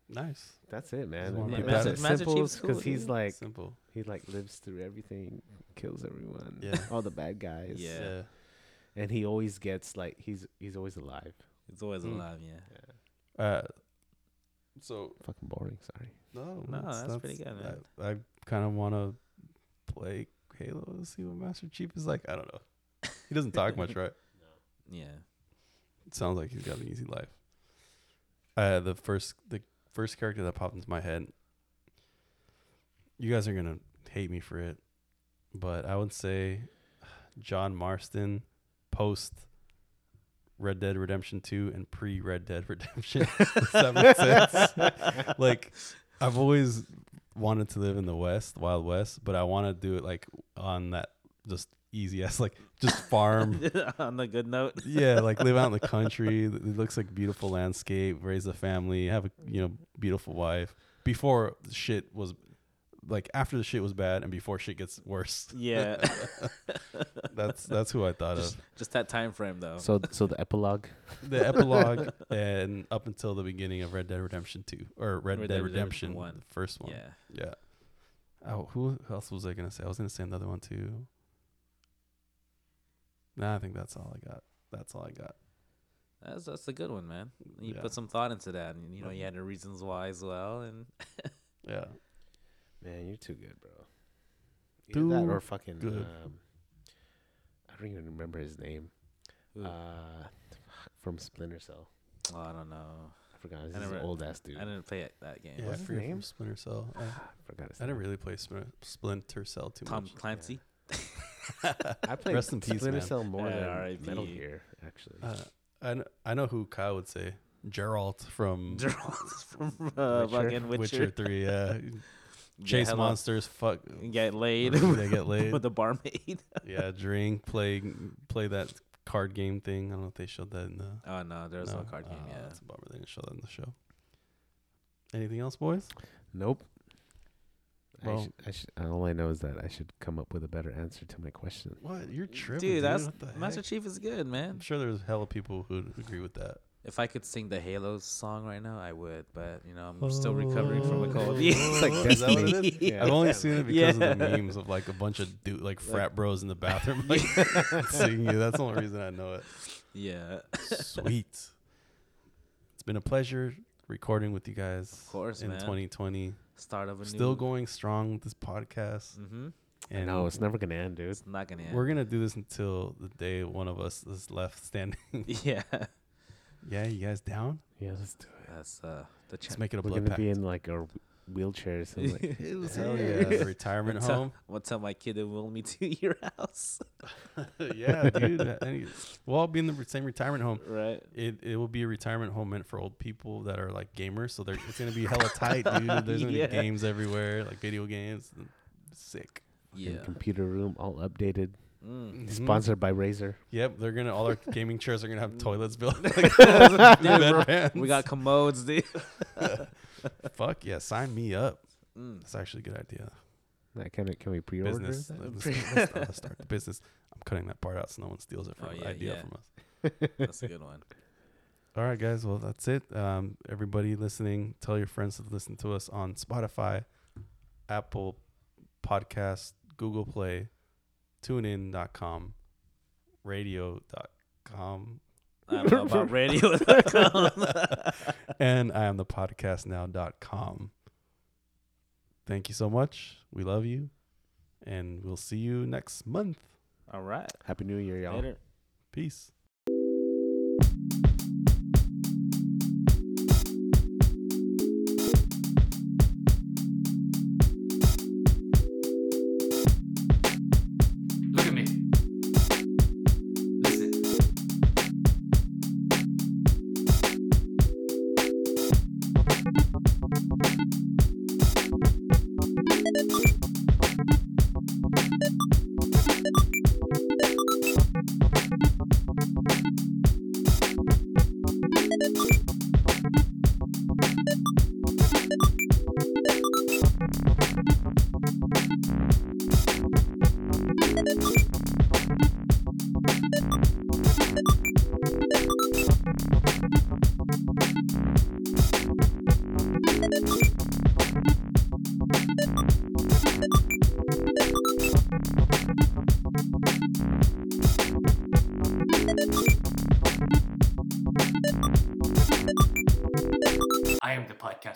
[SPEAKER 1] Nice.
[SPEAKER 2] That's it, man.
[SPEAKER 1] one
[SPEAKER 2] Yeah, Master,
[SPEAKER 1] badass-
[SPEAKER 3] Master Chief's
[SPEAKER 2] because
[SPEAKER 3] cool,
[SPEAKER 2] he's
[SPEAKER 3] dude.
[SPEAKER 2] like
[SPEAKER 1] Simple.
[SPEAKER 2] he like lives through everything, kills everyone,
[SPEAKER 1] Yeah. (laughs)
[SPEAKER 2] all the bad guys.
[SPEAKER 3] Yeah.
[SPEAKER 1] Yeah.
[SPEAKER 2] and he always gets like he's he's always alive.
[SPEAKER 3] He's always
[SPEAKER 1] Mm.
[SPEAKER 3] alive, yeah.
[SPEAKER 2] Yeah,
[SPEAKER 1] Uh, so
[SPEAKER 2] fucking boring. Sorry.
[SPEAKER 1] no,
[SPEAKER 3] No, that's pretty good, man.
[SPEAKER 1] I, I kind of want to play Halo to see what Master Chief is like. I don't know. He doesn't talk much, (laughs) right?
[SPEAKER 3] Yeah.
[SPEAKER 1] It sounds like he's got an easy life. Uh, the first the first character that popped into my head. You guys are gonna hate me for it, but I would say John Marston post Red Dead Redemption Two and pre Red Dead (laughs) Redemption. Does that make sense? (laughs) like I've always wanted to live in the West, Wild West, but I want to do it like on that just easy ass like (laughs) just farm (laughs)
[SPEAKER 3] On the good note.
[SPEAKER 1] yeah, like live out in the (laughs) country. It looks like beautiful landscape. Raise a family. Have a you know beautiful wife. Before shit was like after the shit was bad and before shit gets worse.
[SPEAKER 3] Yeah.
[SPEAKER 1] That's that's who I thought
[SPEAKER 3] just, just that time frame though.
[SPEAKER 2] So so the epilogue.
[SPEAKER 1] The epilogue and up until the beginning of Red Dead Redemption Two or Red,
[SPEAKER 3] Red
[SPEAKER 1] Dead,
[SPEAKER 3] Dead
[SPEAKER 1] Redemption
[SPEAKER 3] Redemption one.
[SPEAKER 1] the first one.
[SPEAKER 3] yeah.
[SPEAKER 1] Yeah. Oh, who else was I gonna say? I was gonna say another one too. Nah, I think that's all I got. That's all I got.
[SPEAKER 3] That's that's a good one, man. You
[SPEAKER 1] Yeah.
[SPEAKER 3] put some thought into that, and you know you had the reasons why as well, and (laughs)
[SPEAKER 1] Yeah.
[SPEAKER 2] Man, you're too good, bro. Either that or fucking.
[SPEAKER 1] good.
[SPEAKER 2] Um, I don't even remember his name.
[SPEAKER 3] Ooh,
[SPEAKER 2] Uh, from Splinter Cell.
[SPEAKER 3] oh, I don't know.
[SPEAKER 2] I forgot. This
[SPEAKER 3] I
[SPEAKER 2] is
[SPEAKER 3] never-
[SPEAKER 2] old ass dude.
[SPEAKER 3] I didn't play it, that game.
[SPEAKER 1] Yeah,
[SPEAKER 2] What's
[SPEAKER 1] I
[SPEAKER 2] his name?
[SPEAKER 1] Splinter Cell. I, (sighs)
[SPEAKER 2] I forgot his
[SPEAKER 1] I
[SPEAKER 2] name.
[SPEAKER 1] didn't really play Splinter, Splinter Cell too
[SPEAKER 3] Tom
[SPEAKER 1] much.
[SPEAKER 3] Tom Clancy. (laughs)
[SPEAKER 2] I played
[SPEAKER 1] Rest in peace,
[SPEAKER 2] Splinter
[SPEAKER 1] man.
[SPEAKER 2] Cell more
[SPEAKER 3] Yeah,
[SPEAKER 2] than
[SPEAKER 3] R.I.P..
[SPEAKER 2] Metal Gear, actually.
[SPEAKER 1] Uh, I, kn- I know who Kyle would say. Geralt from (laughs)
[SPEAKER 3] Geralt from uh,
[SPEAKER 2] Witcher?
[SPEAKER 3] fucking
[SPEAKER 1] Witcher.
[SPEAKER 3] Witcher.
[SPEAKER 1] 3. Yeah. (laughs) Chase
[SPEAKER 3] hella-
[SPEAKER 1] monsters. Fuck.
[SPEAKER 3] Get laid. (laughs)
[SPEAKER 1] They get laid.
[SPEAKER 3] with the barmaid.
[SPEAKER 1] yeah. Drink. Play. Play that card game thing. I don't know if they showed that in the.
[SPEAKER 3] oh no, there's no, card game.
[SPEAKER 1] Oh,
[SPEAKER 3] Yeah.
[SPEAKER 1] That's a bummer. They didn't show that in the show. Anything else, boys?
[SPEAKER 2] nope. I
[SPEAKER 1] Well-
[SPEAKER 2] should, I should, all I know is that I should come up with a better answer to my question.
[SPEAKER 1] What? You're tripping,
[SPEAKER 3] Dude, that's
[SPEAKER 1] What the
[SPEAKER 3] Master
[SPEAKER 1] heck?
[SPEAKER 3] Chief is good, man.
[SPEAKER 1] I'm sure there's hella people who'd agree with that.
[SPEAKER 3] If I could sing the Halo song right now, I would. But you know, I'm still oh. recovering from a cold. (laughs) Yeah,
[SPEAKER 2] It's like
[SPEAKER 1] Is that what it
[SPEAKER 2] Destiny.
[SPEAKER 1] is?
[SPEAKER 2] Yeah.
[SPEAKER 1] I've only (laughs) seen it because of the
[SPEAKER 3] Yeah.
[SPEAKER 1] memes of like a bunch of dude like frat bros in the bathroom (laughs) like singing you. That's the only reason I know it.
[SPEAKER 3] yeah.
[SPEAKER 1] Sweet. It's been a pleasure recording with you guys.
[SPEAKER 3] Of course,
[SPEAKER 1] in
[SPEAKER 3] man.
[SPEAKER 1] 2020.
[SPEAKER 3] Start of a
[SPEAKER 1] Still
[SPEAKER 3] new.
[SPEAKER 1] going strong with this podcast.
[SPEAKER 3] Mm-hmm.
[SPEAKER 2] I know it's never gonna end, dude.
[SPEAKER 3] It's not gonna end.
[SPEAKER 1] We're gonna do this until the day one of us is left standing. (laughs)
[SPEAKER 3] yeah.
[SPEAKER 1] yeah, you guys down?
[SPEAKER 2] Yeah, let's do it.
[SPEAKER 3] That's uh the
[SPEAKER 1] Let's make it a
[SPEAKER 2] We're
[SPEAKER 1] blood
[SPEAKER 2] gonna
[SPEAKER 1] pact.
[SPEAKER 2] be in like our wheelchairs. And like, (laughs)
[SPEAKER 1] Hell yeah, retirement (laughs)
[SPEAKER 3] Tell-
[SPEAKER 1] home.
[SPEAKER 3] I'm gonna tell my kid to will me to (laughs) your house.
[SPEAKER 1] yeah, dude. Any- We'll all be in the same retirement home.
[SPEAKER 3] right.
[SPEAKER 1] It it will be a retirement home meant for old people that are like gamers. So they're it's gonna be hella tight, dude. There's gonna
[SPEAKER 3] Yeah.
[SPEAKER 1] be games everywhere, like video games. Sick.
[SPEAKER 3] Yeah.
[SPEAKER 2] in computer room, all updated.
[SPEAKER 3] Mm.
[SPEAKER 1] Mhm.
[SPEAKER 2] Sponsored by Razer.
[SPEAKER 1] Yep, they're gonna all our gaming chairs are gonna have toilets built. like
[SPEAKER 3] Dude. We got commodes, dude.
[SPEAKER 1] Fuck yeah, sign me up.
[SPEAKER 3] Mm.
[SPEAKER 1] That's actually a good idea.
[SPEAKER 2] Like, can it, can we pre-order
[SPEAKER 1] Business.
[SPEAKER 2] that?
[SPEAKER 1] Let's, let's, let's start the business. I'm cutting that part out so no one steals it from
[SPEAKER 3] Oh, yeah,
[SPEAKER 1] idea
[SPEAKER 3] yeah.
[SPEAKER 1] from us.
[SPEAKER 3] That's a good one. (laughs)
[SPEAKER 1] All right, guys. Well, that's it. Um, everybody listening, tell your friends to listen to us on Spotify, Apple Podcast, Google Play, TuneIn.com, Radio.com,
[SPEAKER 3] I don't know about radio.com. (laughs)
[SPEAKER 1] and I am the podcastnow.com. Thank you so much. We love you. And we'll see you next month.
[SPEAKER 3] All right.
[SPEAKER 2] Happy New Year, y'all.
[SPEAKER 3] Later.
[SPEAKER 1] Peace.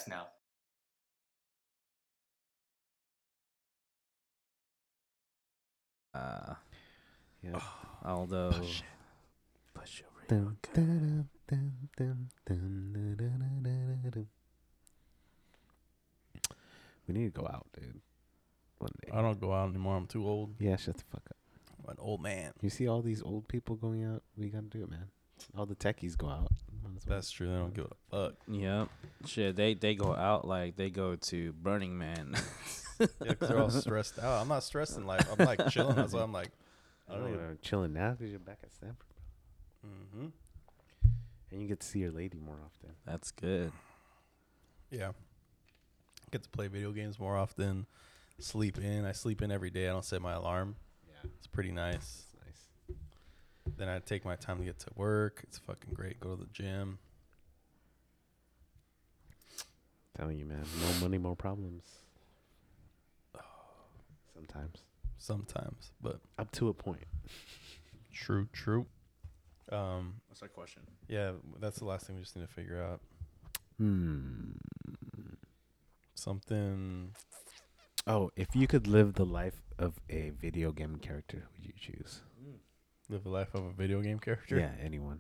[SPEAKER 4] podcast now.
[SPEAKER 3] Uh,
[SPEAKER 2] yeah.
[SPEAKER 3] Oh, Aldo. Push it.
[SPEAKER 2] Push it real dun, We need to go out, dude. One day.
[SPEAKER 1] I don't go out anymore. I'm too old.
[SPEAKER 2] Yeah, shut the fuck up.
[SPEAKER 1] I'm an old man.
[SPEAKER 2] You see all these old people going out? We gotta do it, man. All the techies go out. Might as well.
[SPEAKER 1] That's true. They don't give a fuck.
[SPEAKER 3] Yep. Shit, they they go out like they go to Burning Man. (laughs)
[SPEAKER 1] Yeah, 'cause they're all stressed out. I'm not stressed in life. I'm like (laughs) chilling. That's why I'm like, I
[SPEAKER 2] I
[SPEAKER 1] don't
[SPEAKER 2] don't
[SPEAKER 1] even.
[SPEAKER 2] know, chilling now because you're back at Stanford,
[SPEAKER 1] Mm-hmm.
[SPEAKER 2] and you get to see your lady more often.
[SPEAKER 3] That's good.
[SPEAKER 1] Yeah. Get to play video games more often. Sleep in. I sleep in every day. I don't set my alarm.
[SPEAKER 2] Yeah,
[SPEAKER 1] It's pretty nice. Then I take my time to get to work. It's fucking great. Go to the gym.
[SPEAKER 2] Telling you, man. No money, more problems. Sometimes
[SPEAKER 1] Sometimes, but
[SPEAKER 2] up to a point.
[SPEAKER 1] true, true. Um,
[SPEAKER 3] What's that question?
[SPEAKER 1] yeah, that's the last thing we just need to figure out.
[SPEAKER 2] Hmm.
[SPEAKER 1] Something.
[SPEAKER 2] Oh, if you could live the life of a video game character, who would you choose?
[SPEAKER 1] Live the life of a video game character.
[SPEAKER 2] Yeah, anyone.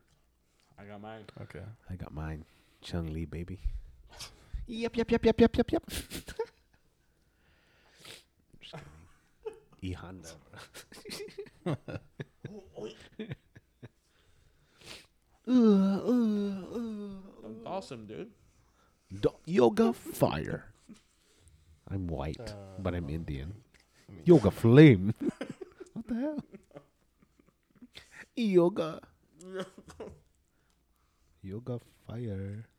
[SPEAKER 3] I got mine.
[SPEAKER 1] Okay.
[SPEAKER 2] I got mine. Chun-Li, baby. Yep, yep, yep, yep, yep, yep, yep. Just kidding. (laughs) E Honda.
[SPEAKER 3] Awesome, dude.
[SPEAKER 2] Do- yoga fire. I'm white,
[SPEAKER 1] Uh,
[SPEAKER 2] but I'm Indian.
[SPEAKER 1] let me-
[SPEAKER 2] Yoga flame. (laughs) what the hell? Yoga. (laughs) Yoga fire.